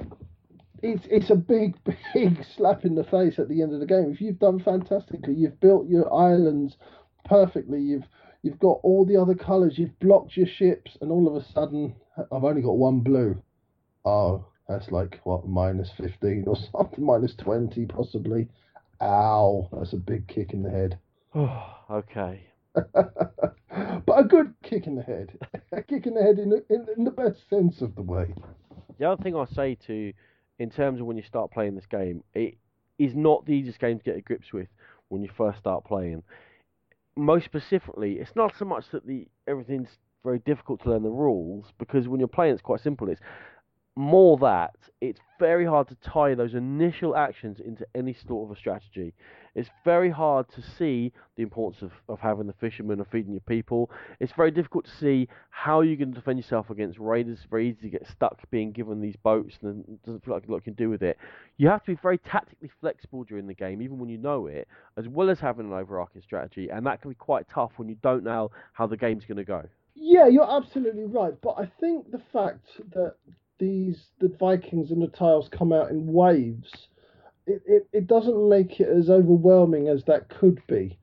Speaker 1: it's it's a big big slap in the face at the end of the game. If you've done fantastically, you've built your islands perfectly, you've you've got all the other colours, you've blocked your ships, and all of a sudden, I've only got one blue. Oh, that's like what minus fifteen or something, minus twenty possibly. Ow, that's a big kick in the head.
Speaker 2: okay.
Speaker 1: but a good kick in the head. a kick in the head in, in, in the best sense of the way.
Speaker 2: The other thing I'll say to in terms of when you start playing this game, it is not the easiest game to get a grips with when you first start playing. Most specifically, it's not so much that the everything's very difficult to learn the rules because when you're playing, it's quite simple. It's more that it's very hard to tie those initial actions into any sort of a strategy. It's very hard to see the importance of, of having the fishermen and feeding your people. It's very difficult to see how you're going to defend yourself against raiders. It's very easy to get stuck being given these boats and it doesn't feel like a lot you can do with it. You have to be very tactically flexible during the game, even when you know it, as well as having an overarching strategy. And that can be quite tough when you don't know how the game's going to go.
Speaker 1: Yeah, you're absolutely right. But I think the fact that these the Vikings and the tiles come out in waves, it, it, it doesn't make it as overwhelming as that could be.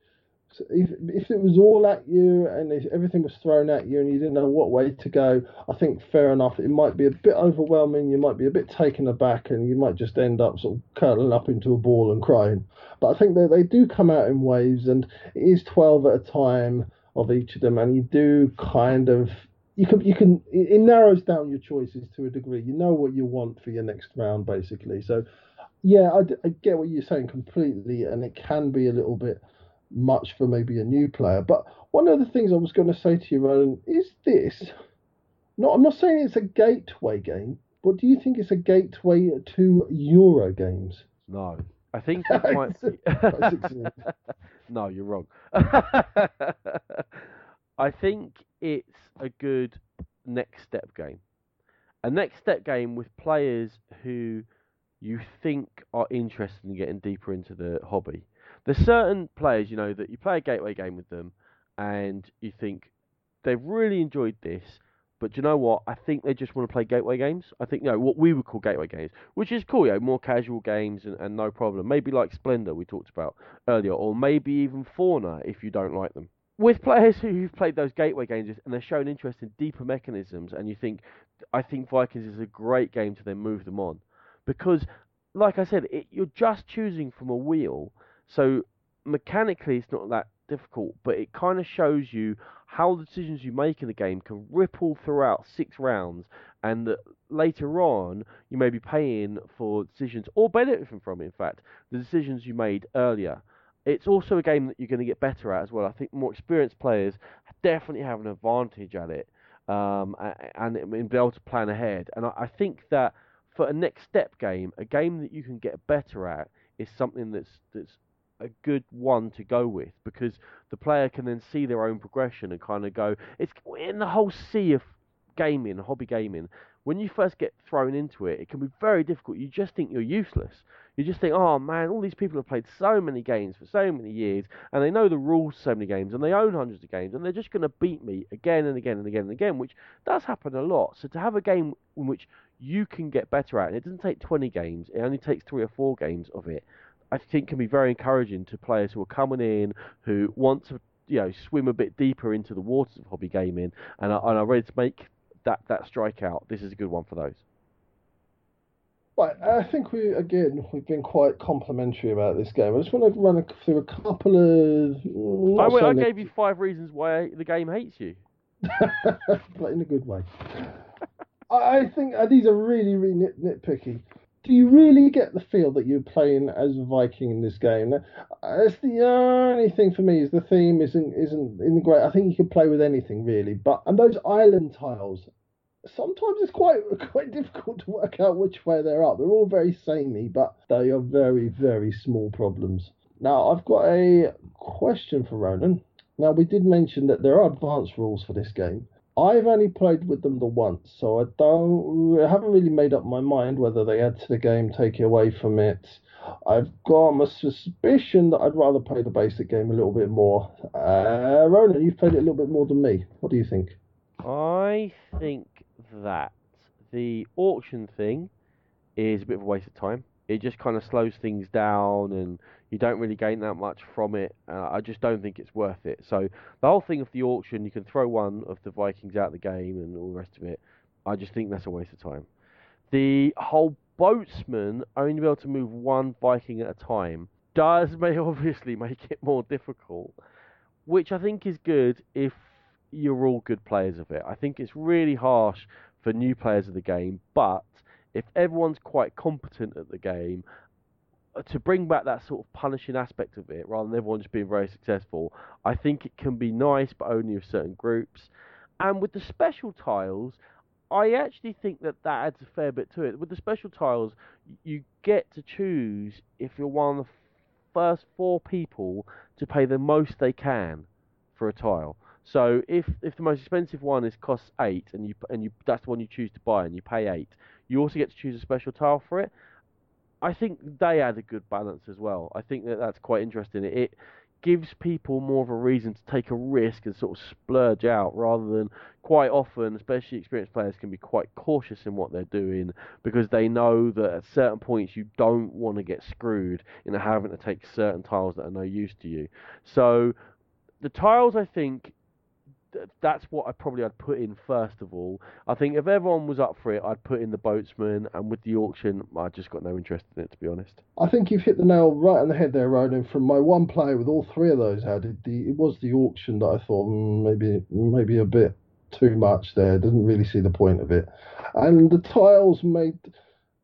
Speaker 1: So if if it was all at you and if everything was thrown at you and you didn't know what way to go, I think fair enough. It might be a bit overwhelming. You might be a bit taken aback, and you might just end up sort of curling up into a ball and crying. But I think that they do come out in waves, and it is twelve at a time of each of them, and you do kind of you can you can it narrows down your choices to a degree. You know what you want for your next round, basically. So, yeah, I, I get what you're saying completely, and it can be a little bit much for maybe a new player. But one of the things I was going to say to you, Ronan, is this. No, I'm not saying it's a gateway game, but do you think it's a gateway to Euro games?
Speaker 2: No, I think it might. no, you're wrong. I think it's a good next step game. A next step game with players who you think are interested in getting deeper into the hobby. There's certain players, you know, that you play a gateway game with them and you think they've really enjoyed this, but you know what? I think they just want to play gateway games. I think, you know, what we would call gateway games, which is cool, you know, more casual games and, and no problem. Maybe like Splendor we talked about earlier, or maybe even Fauna if you don't like them with players who've played those gateway games and they're showing interest in deeper mechanisms, and you think, I think Vikings is a great game to then move them on, because, like I said, it, you're just choosing from a wheel, so mechanically it's not that difficult, but it kind of shows you how the decisions you make in the game can ripple throughout six rounds, and that later on you may be paying for decisions or benefiting from, in fact, the decisions you made earlier it's also a game that you're going to get better at as well. I think more experienced players definitely have an advantage at it, um, and, and be able to plan ahead. And I, I think that for a next step game, a game that you can get better at is something that's that's a good one to go with because the player can then see their own progression and kind of go. It's in the whole sea of gaming, hobby gaming. When you first get thrown into it, it can be very difficult. You just think you're useless. You just think, oh man, all these people have played so many games for so many years, and they know the rules so many games, and they own hundreds of games, and they're just going to beat me again and again and again and again, which does happen a lot. So to have a game in which you can get better at, and it doesn't take 20 games, it only takes three or four games of it, I think can be very encouraging to players who are coming in who want to you know swim a bit deeper into the waters of hobby gaming and are, and are ready to make that that strike out. This is a good one for those.
Speaker 1: Right, I think we again we've been quite complimentary about this game. I just want to run through a couple of.
Speaker 2: I, so I gave you five reasons why the game hates you.
Speaker 1: but in a good way. I think uh, these are really, really nit- nitpicky do you really get the feel that you're playing as a Viking in this game? That's the only thing for me is the theme isn't isn't in the great. I think you can play with anything really, but and those island tiles. Sometimes it's quite quite difficult to work out which way they're up. They're all very samey, but they are very very small problems. Now I've got a question for Ronan. Now we did mention that there are advanced rules for this game. I've only played with them the once, so I don't I haven't really made up my mind whether they add to the game, take it away from it. I've got a suspicion that I'd rather play the basic game a little bit more. Uh, Ronan, you've played it a little bit more than me. What do you think?
Speaker 2: I think that the auction thing is a bit of a waste of time. It just kind of slows things down and you don't really gain that much from it. Uh, I just don't think it's worth it. So the whole thing of the auction, you can throw one of the Vikings out of the game and all the rest of it. I just think that's a waste of time. The whole boatsman only be able to move one Viking at a time does may obviously make it more difficult, which I think is good if you're all good players of it. I think it's really harsh for new players of the game, but if everyone's quite competent at the game uh, to bring back that sort of punishing aspect of it, rather than everyone just being very successful, I think it can be nice, but only with certain groups. And with the special tiles, I actually think that that adds a fair bit to it. With the special tiles, you get to choose if you're one of the first four people to pay the most they can for a tile. So if if the most expensive one is costs eight, and you and you that's the one you choose to buy, and you pay eight, you also get to choose a special tile for it. I think they add a good balance as well. I think that that's quite interesting. It gives people more of a reason to take a risk and sort of splurge out rather than quite often, especially experienced players can be quite cautious in what they're doing because they know that at certain points you don't want to get screwed in having to take certain tiles that are no use to you. So the tiles I think that's what I probably I'd put in first of all. I think if everyone was up for it, I'd put in the boatsman, and with the auction, I just got no interest in it to be honest.
Speaker 1: I think you've hit the nail right on the head there, Ronan. From my one play with all three of those added, the it was the auction that I thought mm, maybe maybe a bit too much there. Didn't really see the point of it, and the tiles made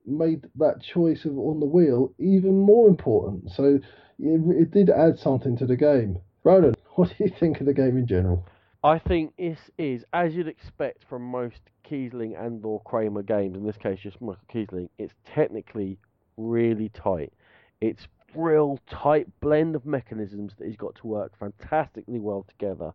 Speaker 1: made that choice of on the wheel even more important. So it, it did add something to the game. Ronan, what do you think of the game in general?
Speaker 2: I think this is, as you'd expect from most Kiesling and or Kramer games, in this case just Michael Kiesling, it's technically really tight. It's real tight blend of mechanisms that he's got to work fantastically well together.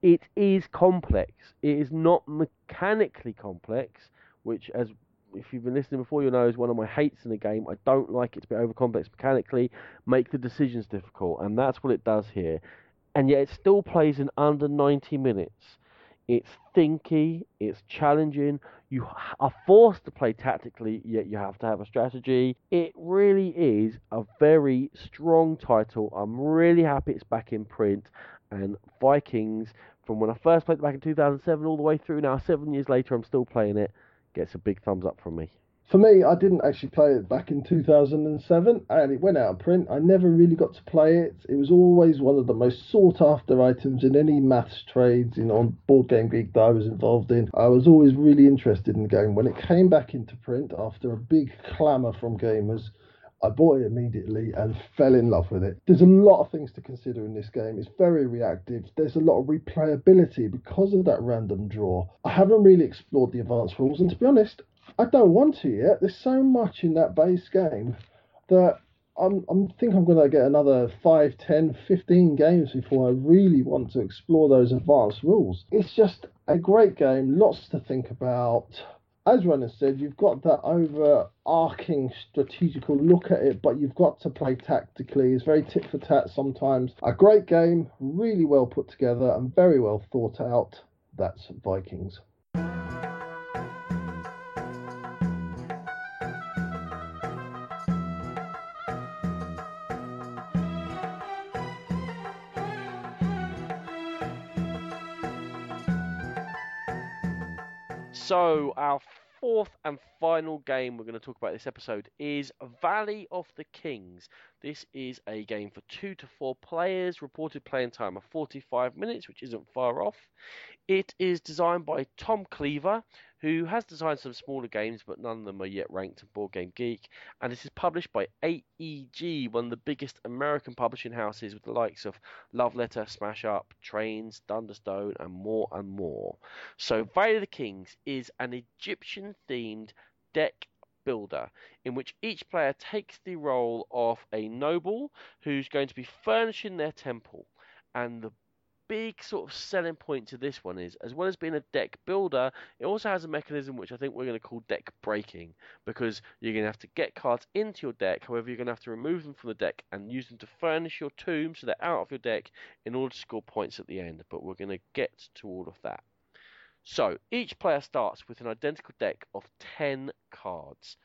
Speaker 2: It is complex. It is not mechanically complex, which as if you've been listening before, you'll know is one of my hates in a game. I don't like it to be over complex mechanically, make the decisions difficult, and that's what it does here and yet it still plays in under 90 minutes. It's thinky, it's challenging. You are forced to play tactically, yet you have to have a strategy. It really is a very strong title. I'm really happy it's back in print. And Vikings, from when I first played it back in 2007 all the way through now, seven years later, I'm still playing it, gets a big thumbs up from me.
Speaker 1: For me, I didn't actually play it back in 2007 and it went out of print. I never really got to play it. It was always one of the most sought after items in any maths trades in on Board Game Geek that I was involved in. I was always really interested in the game. When it came back into print after a big clamour from gamers, I bought it immediately and fell in love with it. There's a lot of things to consider in this game. It's very reactive. There's a lot of replayability because of that random draw. I haven't really explored the advanced rules, and to be honest, I don't want to yet. There's so much in that base game that I'm, I'm think I'm going to get another 5, 10, 15 games before I really want to explore those advanced rules. It's just a great game, lots to think about. as Ron said, you've got that overarching strategical look at it, but you've got to play tactically. It's very tit for tat sometimes. A great game, really well put together and very well thought out. That's Vikings.
Speaker 2: So, our fourth and final game we're going to talk about this episode is Valley of the Kings. This is a game for two to four players, reported playing time of 45 minutes, which isn't far off. It is designed by Tom Cleaver, who has designed some smaller games, but none of them are yet ranked in Board Game Geek. And this is published by AEG, one of the biggest American publishing houses with the likes of Love Letter, Smash Up, Trains, Thunderstone, and more and more. So, Valley of the Kings is an Egyptian themed deck builder in which each player takes the role of a noble who's going to be furnishing their temple. And the big sort of selling point to this one is, as well as being a deck builder, it also has a mechanism which I think we're going to call deck breaking, because you're going to have to get cards into your deck. However, you're going to have to remove them from the deck and use them to furnish your tomb, so they're out of your deck in order to score points at the end. But we're going to get to all of that. So each player starts with an identical deck of 10 cards.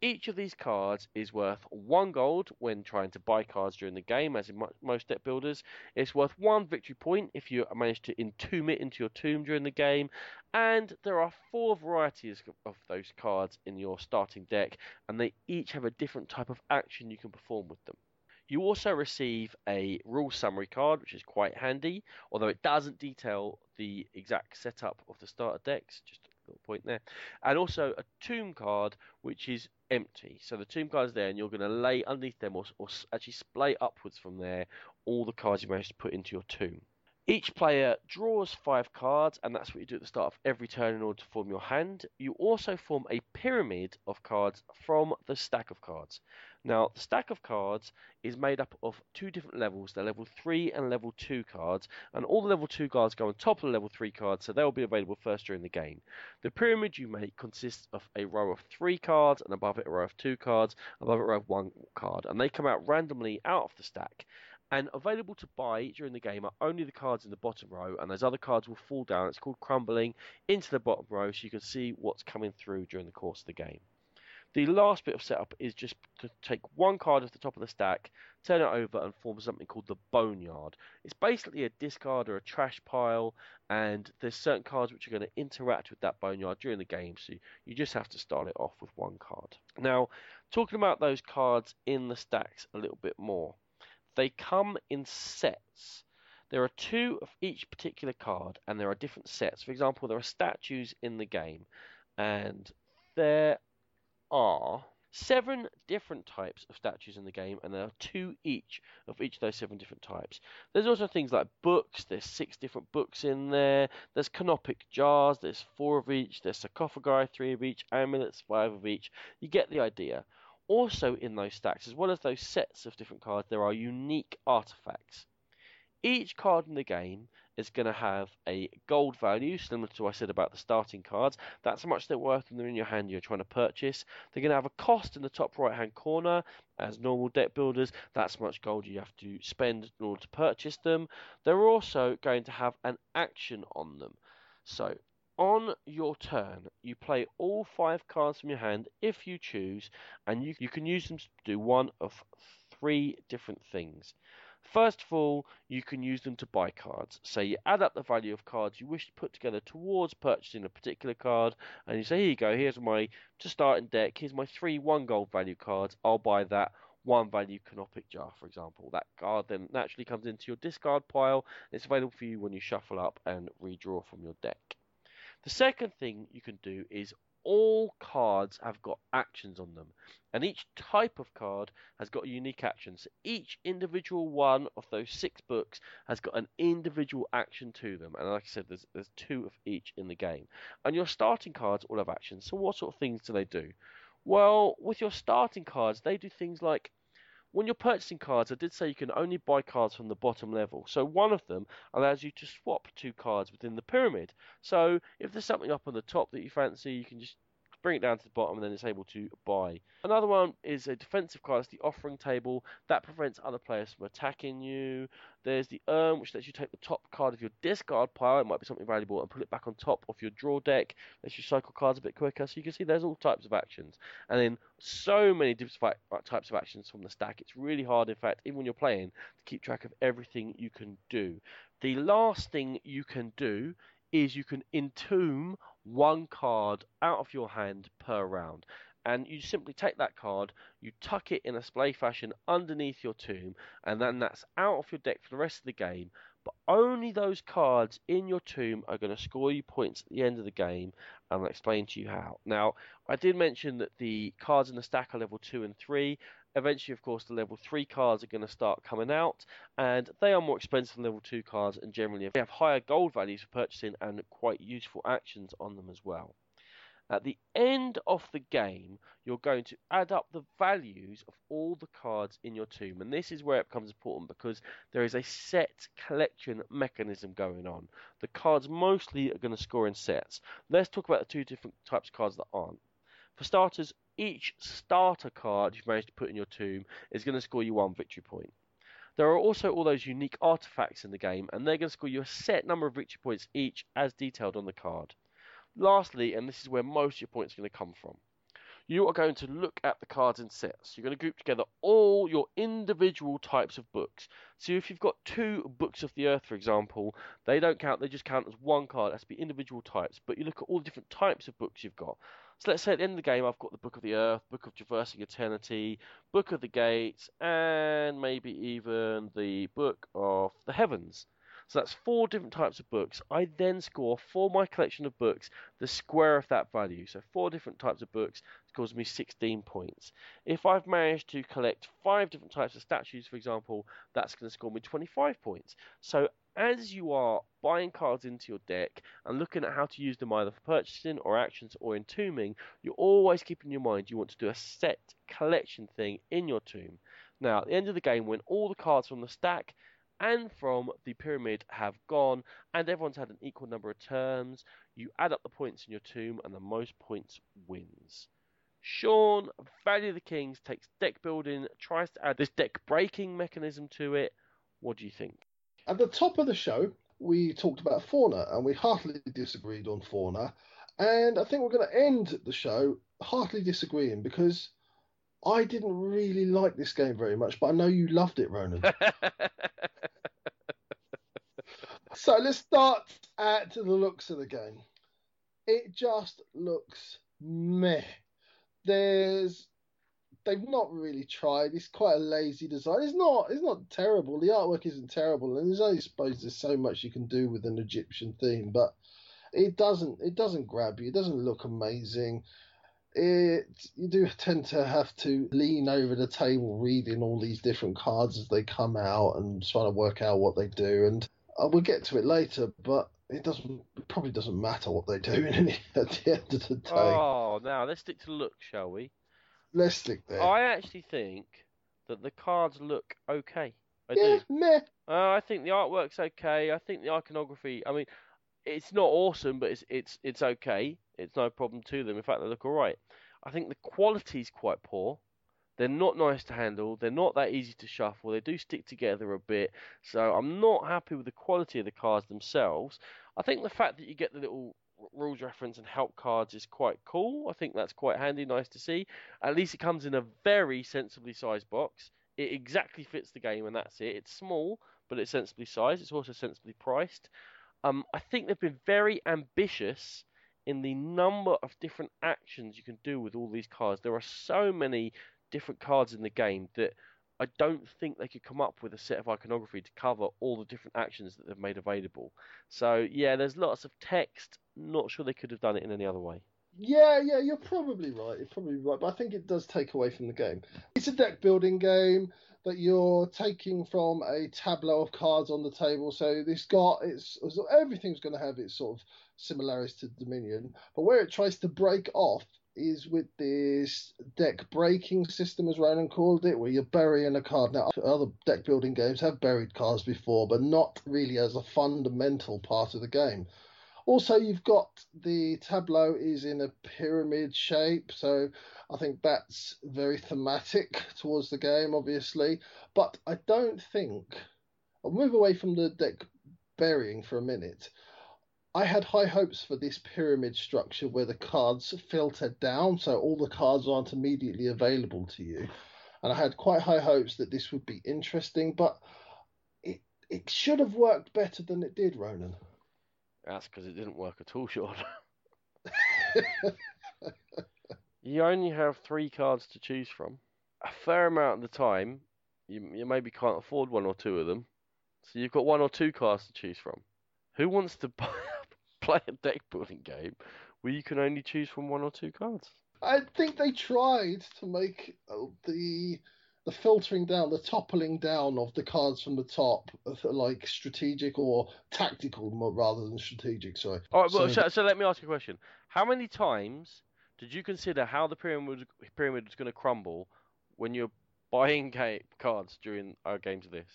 Speaker 2: Each of these cards is worth one gold when trying to buy cards during the game, as in most deck builders. It's worth one victory point if you manage to entomb it into your tomb during the game. And there are four varieties of those cards in your starting deck, and they each have a different type of action you can perform with them. You also receive a rule summary card, which is quite handy, although it doesn't detail the exact setup of the starter decks. Just a little point there. And also a tomb card, which is empty. So the tomb card is there, and you're going to lay underneath them, or, or actually splay upwards from there, all the cards you managed to put into your tomb. Each player draws five cards, and that's what you do at the start of every turn in order to form your hand. You also form a pyramid of cards from the stack of cards. Now, the stack of cards is made up of two different levels. They're level 3 and level 2 cards, and all the level 2 cards go on top of the level 3 cards, so they'll be available first during the game. The pyramid you make consists of a row of 3 cards, and above it a row of 2 cards, above it a row of 1 card, and they come out randomly out of the stack and available to buy during the game are only the cards in the bottom row, and those other cards will fall down. It's called crumbling into the bottom row, so you can see what's coming through during the course of the game. The last bit of setup is just to take one card off the top of the stack, turn it over, and form something called the Boneyard. It's basically a discard or a trash pile, and there's certain cards which are going to interact with that Boneyard during the game, so you just have to start it off with one card. Now, talking about those cards in the stacks a little bit more. They come in sets. There are two of each particular card, and there are different sets. For example, there are statues in the game, and there are seven different types of statues in the game, and there are two each of each of those seven different types. There's also things like books, there's six different books in there, there's canopic jars, there's four of each, there's sarcophagi, three of each, amulets, five of each. You get the idea. Also, in those stacks, as well as those sets of different cards, there are unique artifacts. Each card in the game is going to have a gold value, similar to what I said about the starting cards. That's how much they're worth when they're in your hand you're trying to purchase. They're going to have a cost in the top right hand corner. As normal deck builders, that's how much gold you have to spend in order to purchase them. They're also going to have an action on them. So, on your turn, you play all five cards from your hand if you choose, and you, you can use them to do one of three different things. First of all, you can use them to buy cards. So you add up the value of cards you wish to put together towards purchasing a particular card, and you say, here you go, here's my to starting deck, here's my three one gold value cards, I'll buy that one value canopic jar, for example. That card then naturally comes into your discard pile. It's available for you when you shuffle up and redraw from your deck. The second thing you can do is all cards have got actions on them, and each type of card has got a unique action. So each individual one of those six books has got an individual action to them, and like I said, there's there's two of each in the game. And your starting cards all have actions. So what sort of things do they do? Well, with your starting cards, they do things like when you're purchasing cards, I did say you can only buy cards from the bottom level. So one of them allows you to swap two cards within the pyramid. So if there's something up on the top that you fancy, you can just bring it down to the bottom, and then it's able to buy. Another one is a defensive card. It's the offering table that prevents other players from attacking you. There's the urn, which lets you take the top card of your discard pile. It might be something valuable, and put it back on top of your draw deck. Lets you cycle cards a bit quicker. So you can see there's all types of actions, and then so many different uh, types of actions from the stack. It's really hard, in fact, even when you're playing, to keep track of everything you can do. The last thing you can do is you can entomb one card out of your hand per round. And you simply take that card, you tuck it in a splay fashion underneath your tomb, and then that's out of your deck for the rest of the game. But only those cards in your tomb are going to score you points at the end of the game, and I'll explain to you how. Now, I did mention that the cards in the stack are level 2 and 3, Eventually, of course, the level 3 cards are going to start coming out, and they are more expensive than level 2 cards, and generally they have higher gold values for purchasing and quite useful actions on them as well. At the end of the game, you're going to add up the values of all the cards in your tomb, and this is where it becomes important because there is a set collection mechanism going on. The cards mostly are going to score in sets. Let's talk about the two different types of cards that aren't. For starters, each starter card you've managed to put in your tomb is going to score you one victory point. There are also all those unique artifacts in the game, and they're going to score you a set number of victory points each, as detailed on the card. Lastly, and this is where most of your points are going to come from, you are going to look at the cards in sets. You're going to group together all your individual types of books. So if you've got two books of the earth, for example, they don't count, they just count as one card. It has to be individual types. But you look at all the different types of books you've got. So let's say at the end of the game, I've got the Book of the Earth, Book of Traversing Eternity, Book of the Gates, and maybe even the Book of the Heavens. So that's four different types of books. I then score for my collection of books the square of that value. So four different types of books scores me 16 points. If I've managed to collect five different types of statues, for example, that's going to score me 25 points. So as you are buying cards into your deck and looking at how to use them either for purchasing or actions or entombing, you're always keeping in your mind you want to do a set collection thing in your tomb. Now, at the end of the game, when all the cards from the stack and from the pyramid have gone, and everyone's had an equal number of turns. You add up the points in your tomb, and the most points wins. Sean, Valley of the Kings, takes deck building, tries to add this deck breaking mechanism to it. What do you think?
Speaker 1: At the top of the show, we talked about fauna, and we heartily disagreed on fauna. And I think we're going to end the show heartily disagreeing because I didn't really like this game very much, but I know you loved it, Ronan. so let's start at the looks of the game. It just looks meh. There's they've not really tried. It's quite a lazy design. It's not it's not terrible. The artwork isn't terrible, and there's only suppose there's so much you can do with an Egyptian theme, but it doesn't it doesn't grab you. It doesn't look amazing it you do tend to have to lean over the table reading all these different cards as they come out and trying to work out what they do and uh, we'll get to it later but it doesn't it probably doesn't matter what they do at the end of the day
Speaker 2: oh now let's stick to look shall we
Speaker 1: let's stick there
Speaker 2: i actually think that the cards look okay I
Speaker 1: yeah, do. meh.
Speaker 2: Uh, I think the artwork's okay. I think the iconography. I mean, it's not awesome, but it's it's it's okay. It's no problem to them. In fact, they look alright. I think the quality's quite poor. They're not nice to handle. They're not that easy to shuffle. They do stick together a bit. So I'm not happy with the quality of the cards themselves. I think the fact that you get the little rules reference and help cards is quite cool. I think that's quite handy, nice to see. At least it comes in a very sensibly sized box. It exactly fits the game, and that's it. It's small, but it's sensibly sized. It's also sensibly priced. Um, I think they've been very ambitious in the number of different actions you can do with all these cards. There are so many different cards in the game that I don't think they could come up with a set of iconography to cover all the different actions that they've made available. So yeah, there's lots of text. Not sure they could have done it in any other way.
Speaker 1: Yeah, yeah, you're probably right. You're probably right, but I think it does take away from the game. It's a deck building game that you're taking from a tableau of cards on the table. So this got it's everything's going to have its sort of similarities to Dominion, but where it tries to break off is with this deck breaking system, as Ronan called it, where you're burying a card. Now, other deck building games have buried cards before, but not really as a fundamental part of the game. Also, you've got the tableau is in a pyramid shape, so I think that's very thematic towards the game, obviously. But I don't think I'll move away from the deck burying for a minute. I had high hopes for this pyramid structure where the cards filter down, so all the cards aren't immediately available to you. And I had quite high hopes that this would be interesting, but it it should have worked better than it did, Ronan.
Speaker 2: That's because it didn't work at all, Sean. you only have three cards to choose from. A fair amount of the time, you, you maybe can't afford one or two of them. So you've got one or two cards to choose from. Who wants to buy, play a deck building game where you can only choose from one or two cards?
Speaker 1: I think they tried to make uh, the the filtering down, the toppling down of the cards from the top, uh, like strategic or tactical rather than strategic. Sorry.
Speaker 2: All right, well, so, so let me ask you a question: How many times did you consider how the pyramid pyramid was going to crumble when you're buying game, cards during our games of this?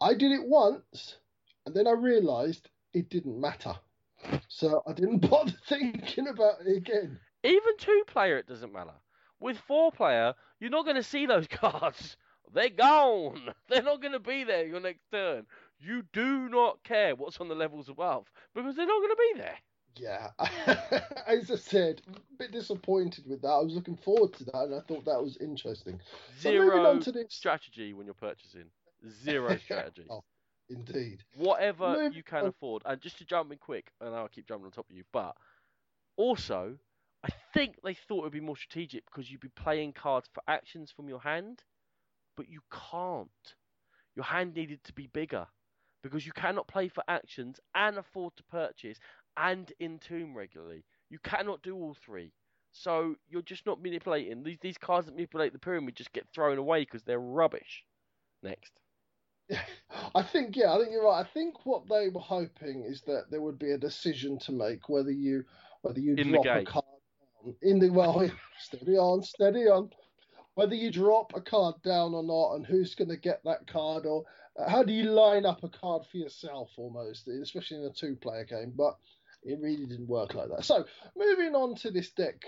Speaker 1: I did it once, and then I realised it didn't matter. So I didn't bother thinking about it again.
Speaker 2: Even two player, it doesn't matter. With four player, you're not going to see those cards. They're gone. They're not going to be there your next turn. You do not care what's on the levels above because they're not going to be there.
Speaker 1: Yeah, as I said, a bit disappointed with that. I was looking forward to that, and I thought that was interesting.
Speaker 2: Zero so strategy when you're purchasing. Zero strategy.
Speaker 1: oh, indeed.
Speaker 2: Whatever Move you can on. afford, and just to jump in quick, and I'll keep jumping on top of you, but also think they thought it would be more strategic because you'd be playing cards for actions from your hand, but you can't. Your hand needed to be bigger because you cannot play for actions and afford to purchase and entomb regularly. You cannot do all three. So you're just not manipulating. These these cards that manipulate the pyramid just get thrown away because they're rubbish. Next.
Speaker 1: I think yeah, I think you're right. I think what they were hoping is that there would be a decision to make whether you whether you
Speaker 2: In
Speaker 1: drop a card in the well, steady on, steady on. Whether you drop a card down or not, and who's going to get that card, or uh, how do you line up a card for yourself, almost, especially in a two-player game. But it really didn't work like that. So moving on to this deck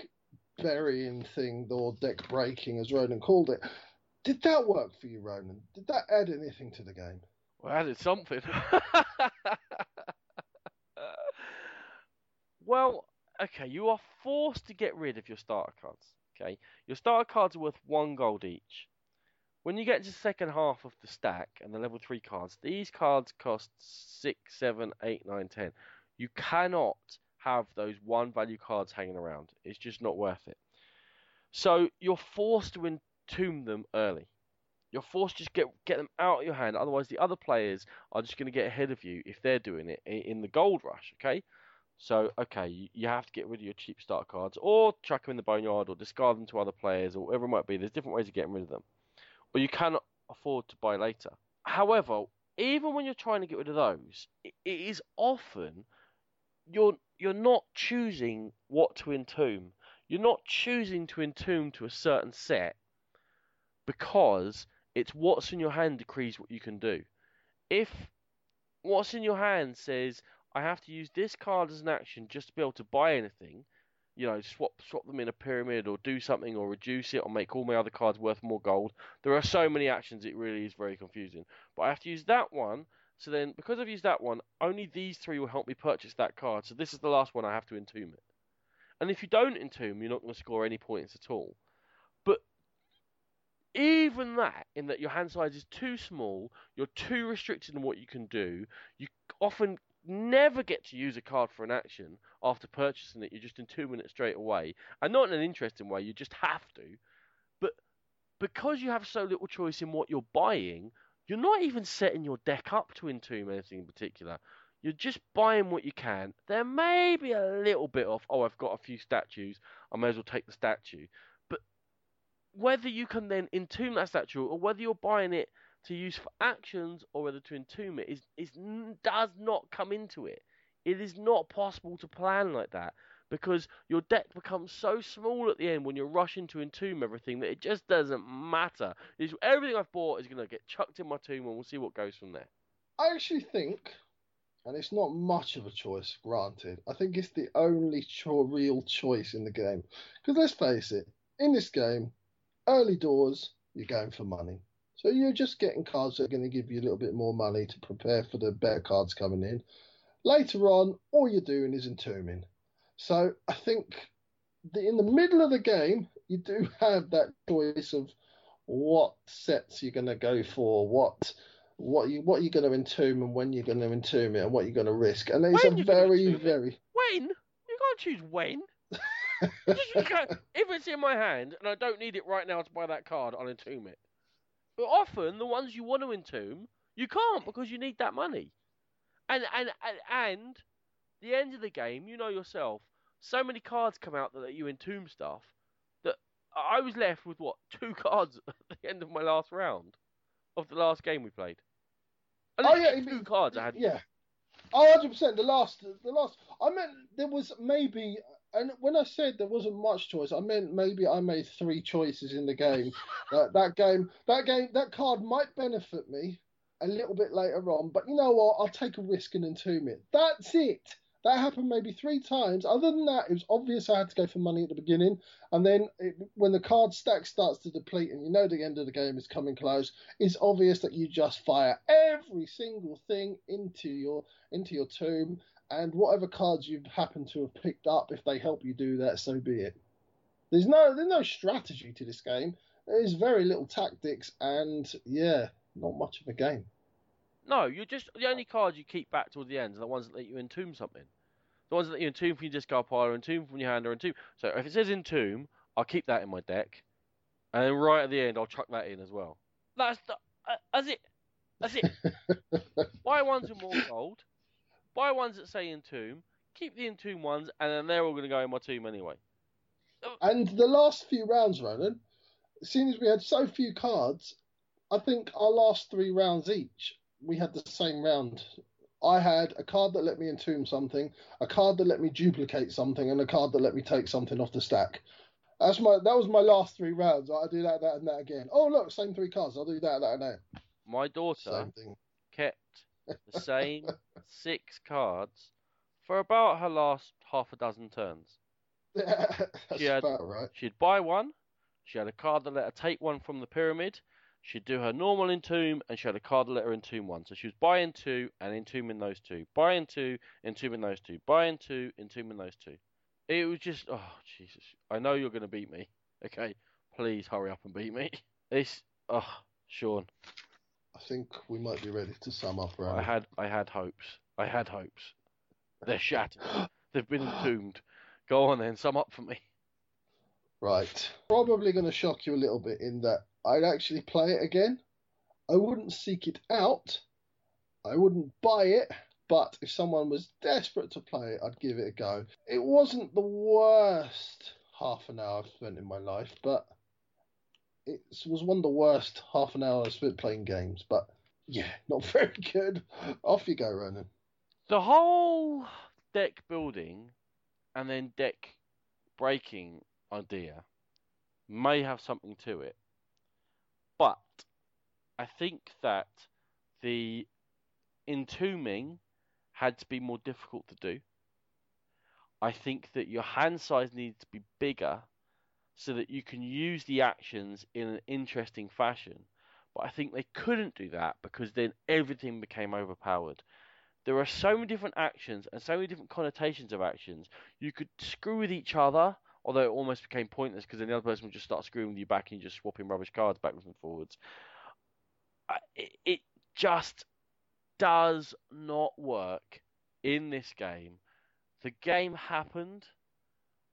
Speaker 1: burying thing, or deck breaking, as Ronan called it. Did that work for you, Ronan? Did that add anything to the game?
Speaker 2: Well, added something. well, okay, you are forced to get rid of your starter cards. Okay, your starter cards are worth one gold each. When you get to the second half of the stack and the level three cards, these cards cost six, seven, eight, nine, ten. You cannot have those one value cards hanging around. It's just not worth it. So you're forced to entomb them early. You're forced to just get get them out of your hand. Otherwise, the other players are just going to get ahead of you if they're doing it in the gold rush. Okay, so, okay, you, have to get rid of your cheap start cards, or chuck them in the boneyard, or discard them to other players, or whatever it might be. There's different ways of getting rid of them. Or you cannot afford to buy later. However, even when you're trying to get rid of those, it is often you're you're not choosing what to entomb. You're not choosing to entomb to a certain set because it's what's in your hand decrees what you can do. If what's in your hand says, I have to use this card as an action just to be able to buy anything. You know, swap swap them in a pyramid or do something or reduce it or make all my other cards worth more gold. There are so many actions it really is very confusing. But I have to use that one. So then because I've used that one, only these three will help me purchase that card. So this is the last one I have to entomb it. And if you don't entomb, you're not going to score any points at all. But even that, in that your hand size is too small, you're too restricted in what you can do, you often never get to use a card for an action after purchasing it. You're just entomb it straight away, and not in an interesting way. You just have to. But because you have so little choice in what you're buying, you're not even setting your deck up to entomb anything in particular. You're just buying what you can. There may be a little bit of, oh, I've got a few statues. I may as well take the statue. But whether you can then entomb that statue or whether you're buying it to use for actions or whether to entomb it is, is does not come into it. It is not possible to plan like that because your deck becomes so small at the end when you're rushing to entomb everything that it just doesn't matter. It's, everything I've bought is going to get chucked in my tomb and we'll see what goes from there.
Speaker 1: I actually think and it's not much of a choice, granted. I think it's the only cho- real choice in the game. Because let's face it, in this game, early doors, you're going for money. So you're just getting cards that are going to give you a little bit more money to prepare for the better cards coming in. Later on, all you're doing is entombing. So I think the, in the middle of the game, you do have that choice of what sets you're going to go for, what what you what you're going to entomb and when you're going to entomb it and what you're going to risk. And it's
Speaker 2: When
Speaker 1: a very very
Speaker 2: When? You can't choose when. Just you can't- if it's in my hand and I don't need it right now to buy that card, I'll entomb it. But often the ones you want to entomb, you can't because you need that money. And and and, and the end of the game, you know yourself, so many cards come out that let you entomb stuff that I was left with what two cards at the end of my last round of the last game we played. I
Speaker 1: Oh, yeah,
Speaker 2: two cards I had.
Speaker 1: yeah. Oh, 100 percent. The last, the last. I meant there was maybe, and when I said there wasn't much choice, I meant maybe I made three choices in the game. that that game, that game, that card might benefit me a little bit later on, but you know what? I'll take a risk and entomb it. That's it. That happened maybe three times. Other than that, it was obvious I had to go for money at the beginning, and then it, when the card stack starts to deplete and you know the end of the game is coming close, it's obvious that you just fire every single thing into your into your tomb, and whatever cards you happen to have picked up, if they help you do that, so be it. There's no there's no strategy to this game. There's very little tactics, and yeah, not much of a game.
Speaker 2: No, you're just the only cards you keep back towards the end are the ones that let you entomb something. The ones that let you entomb from your discard pile or entomb from your hand or entomb. So if it says entomb, I'll keep that in my deck, and then right at the end I'll chuck that in as well. That's the, uh, that's it. That's it. Buy ones with more gold. Buy ones that say entomb. Keep the entomb ones, and then they're all going to go in my tomb anyway.
Speaker 1: And the last few rounds, Ronan, seeing as we had so few cards, I think our last three rounds each, we had the same round. I had a card that let me entomb something, a card that let me duplicate something, and a card that let me take something off the stack. That's my that was my last three rounds. I do that, that, and that again. Oh look, same three cards. I'll do that, that, and that.
Speaker 2: My daughter kept the same six cards for about her last half a dozen turns. She had-
Speaker 1: right.
Speaker 2: She'd buy one. She had a card that let her take one from the pyramid. She'd do her normal entomb, and she had a card that let her entomb one. So she was buying two and entombing those two. Buying two, entombing those two. Buying two, entombing those two. It was just, oh Jesus! I know you're going to beat me. Okay, please hurry up and beat me. It's, oh, Sean.
Speaker 1: I think we might be ready to sum up,
Speaker 2: right.
Speaker 1: I
Speaker 2: had, I had hopes. I had hopes. They're shattered. They've been entombed. Go on then, sum up for me.
Speaker 1: Right. Probably going to shock you a little bit in that I'd actually play it again. I wouldn't seek it out. I wouldn't buy it. But if someone was desperate to play it, I'd give it a go. It wasn't the worst half an hour I've spent in my life, but it was one of the worst half an hour I've spent playing games. But yeah, not very good. Off you go, Ronan.
Speaker 2: The whole deck building and then deck breaking idea may have something to it, but I think that the entombing had to be more difficult to do. I think that your hand size needs to be bigger so that you can use the actions in an interesting fashion. But I think they couldn't do that because then everything became overpowered there are so many different actions and so many different connotations of actions. You could screw with each other, although it almost became pointless because then the other person would just start screwing with you back and you just swapping rubbish cards backwards and forwards. It just does not work in this game. The game happened.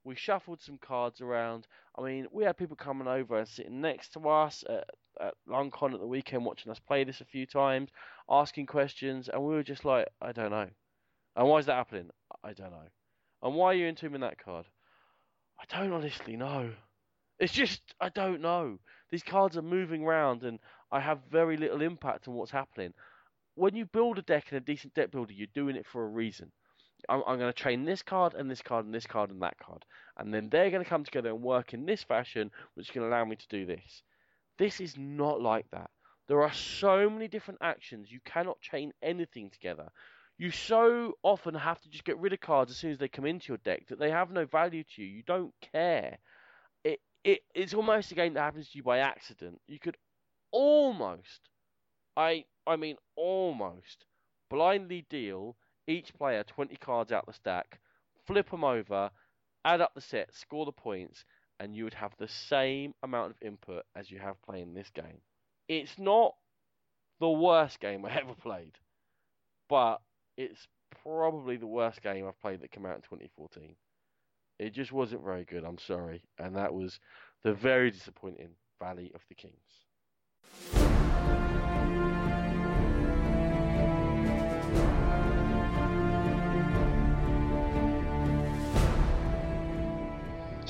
Speaker 2: We shuffled some cards around. I mean, we had people coming over and sitting next to us at, at LongCon at the weekend watching us play this a few times asking questions, and we were just like, I don't know. And why is that happening? I don't know. And why are you entombing that card? I don't honestly know. It's just, I don't know. These cards are moving around, and I have very little impact on what's happening. When you build a deck in a decent deck builder, you're doing it for a reason. I'm, I'm going to train this card and this card and this card and that card. And then they're going to come together and work in this fashion, which to allow me to do this. This is not like that. There are so many different actions. You cannot chain anything together. you so often have to just get rid of cards as soon as they come into your deck that they have no value to you. You don't care. It it it's almost a game that happens to you by accident. You could almost, I I mean almost, blindly deal each player 20 cards out the stack, flip them over, add up the set, score the points, and you would have the same amount of input as you have playing this game. It's not the worst game I ever played, but it's probably the worst game I've played that came out in 2014. It just wasn't very good, I'm sorry, and that was the very disappointing Valley of the Kings.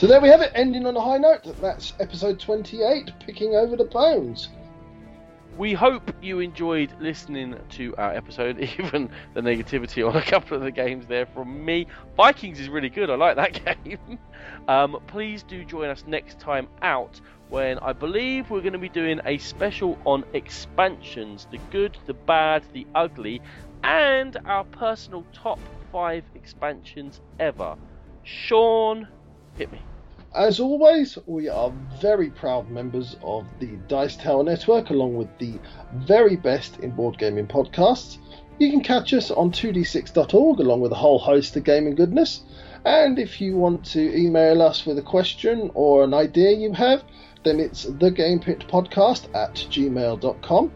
Speaker 1: So there we have it, ending on a high note. That's episode 28, Picking Over the Bones.
Speaker 2: We hope you enjoyed listening to our episode, even the negativity on a couple of the games there from me. Vikings is really good, I like that game. um, please do join us next time out when I believe we're going to be doing a special on expansions the good, the bad, the ugly, and our personal top five expansions ever. Sean, hit me.
Speaker 1: As always, we are very proud members of the Dice Tower Network, along with the very best in board gaming podcasts. You can catch us on 2d6.org, along with a whole host of gaming goodness. And if you want to email us with a question or an idea you have, then it's thegamepitpodcast at gmail.com.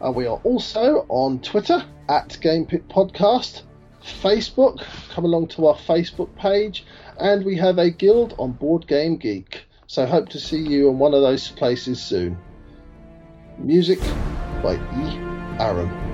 Speaker 1: And uh, we are also on Twitter at GamePitPodcast, Facebook, come along to our Facebook page, and we have a guild on Board Game Geek. So hope to see you in one of those places soon. Music by E. Aram.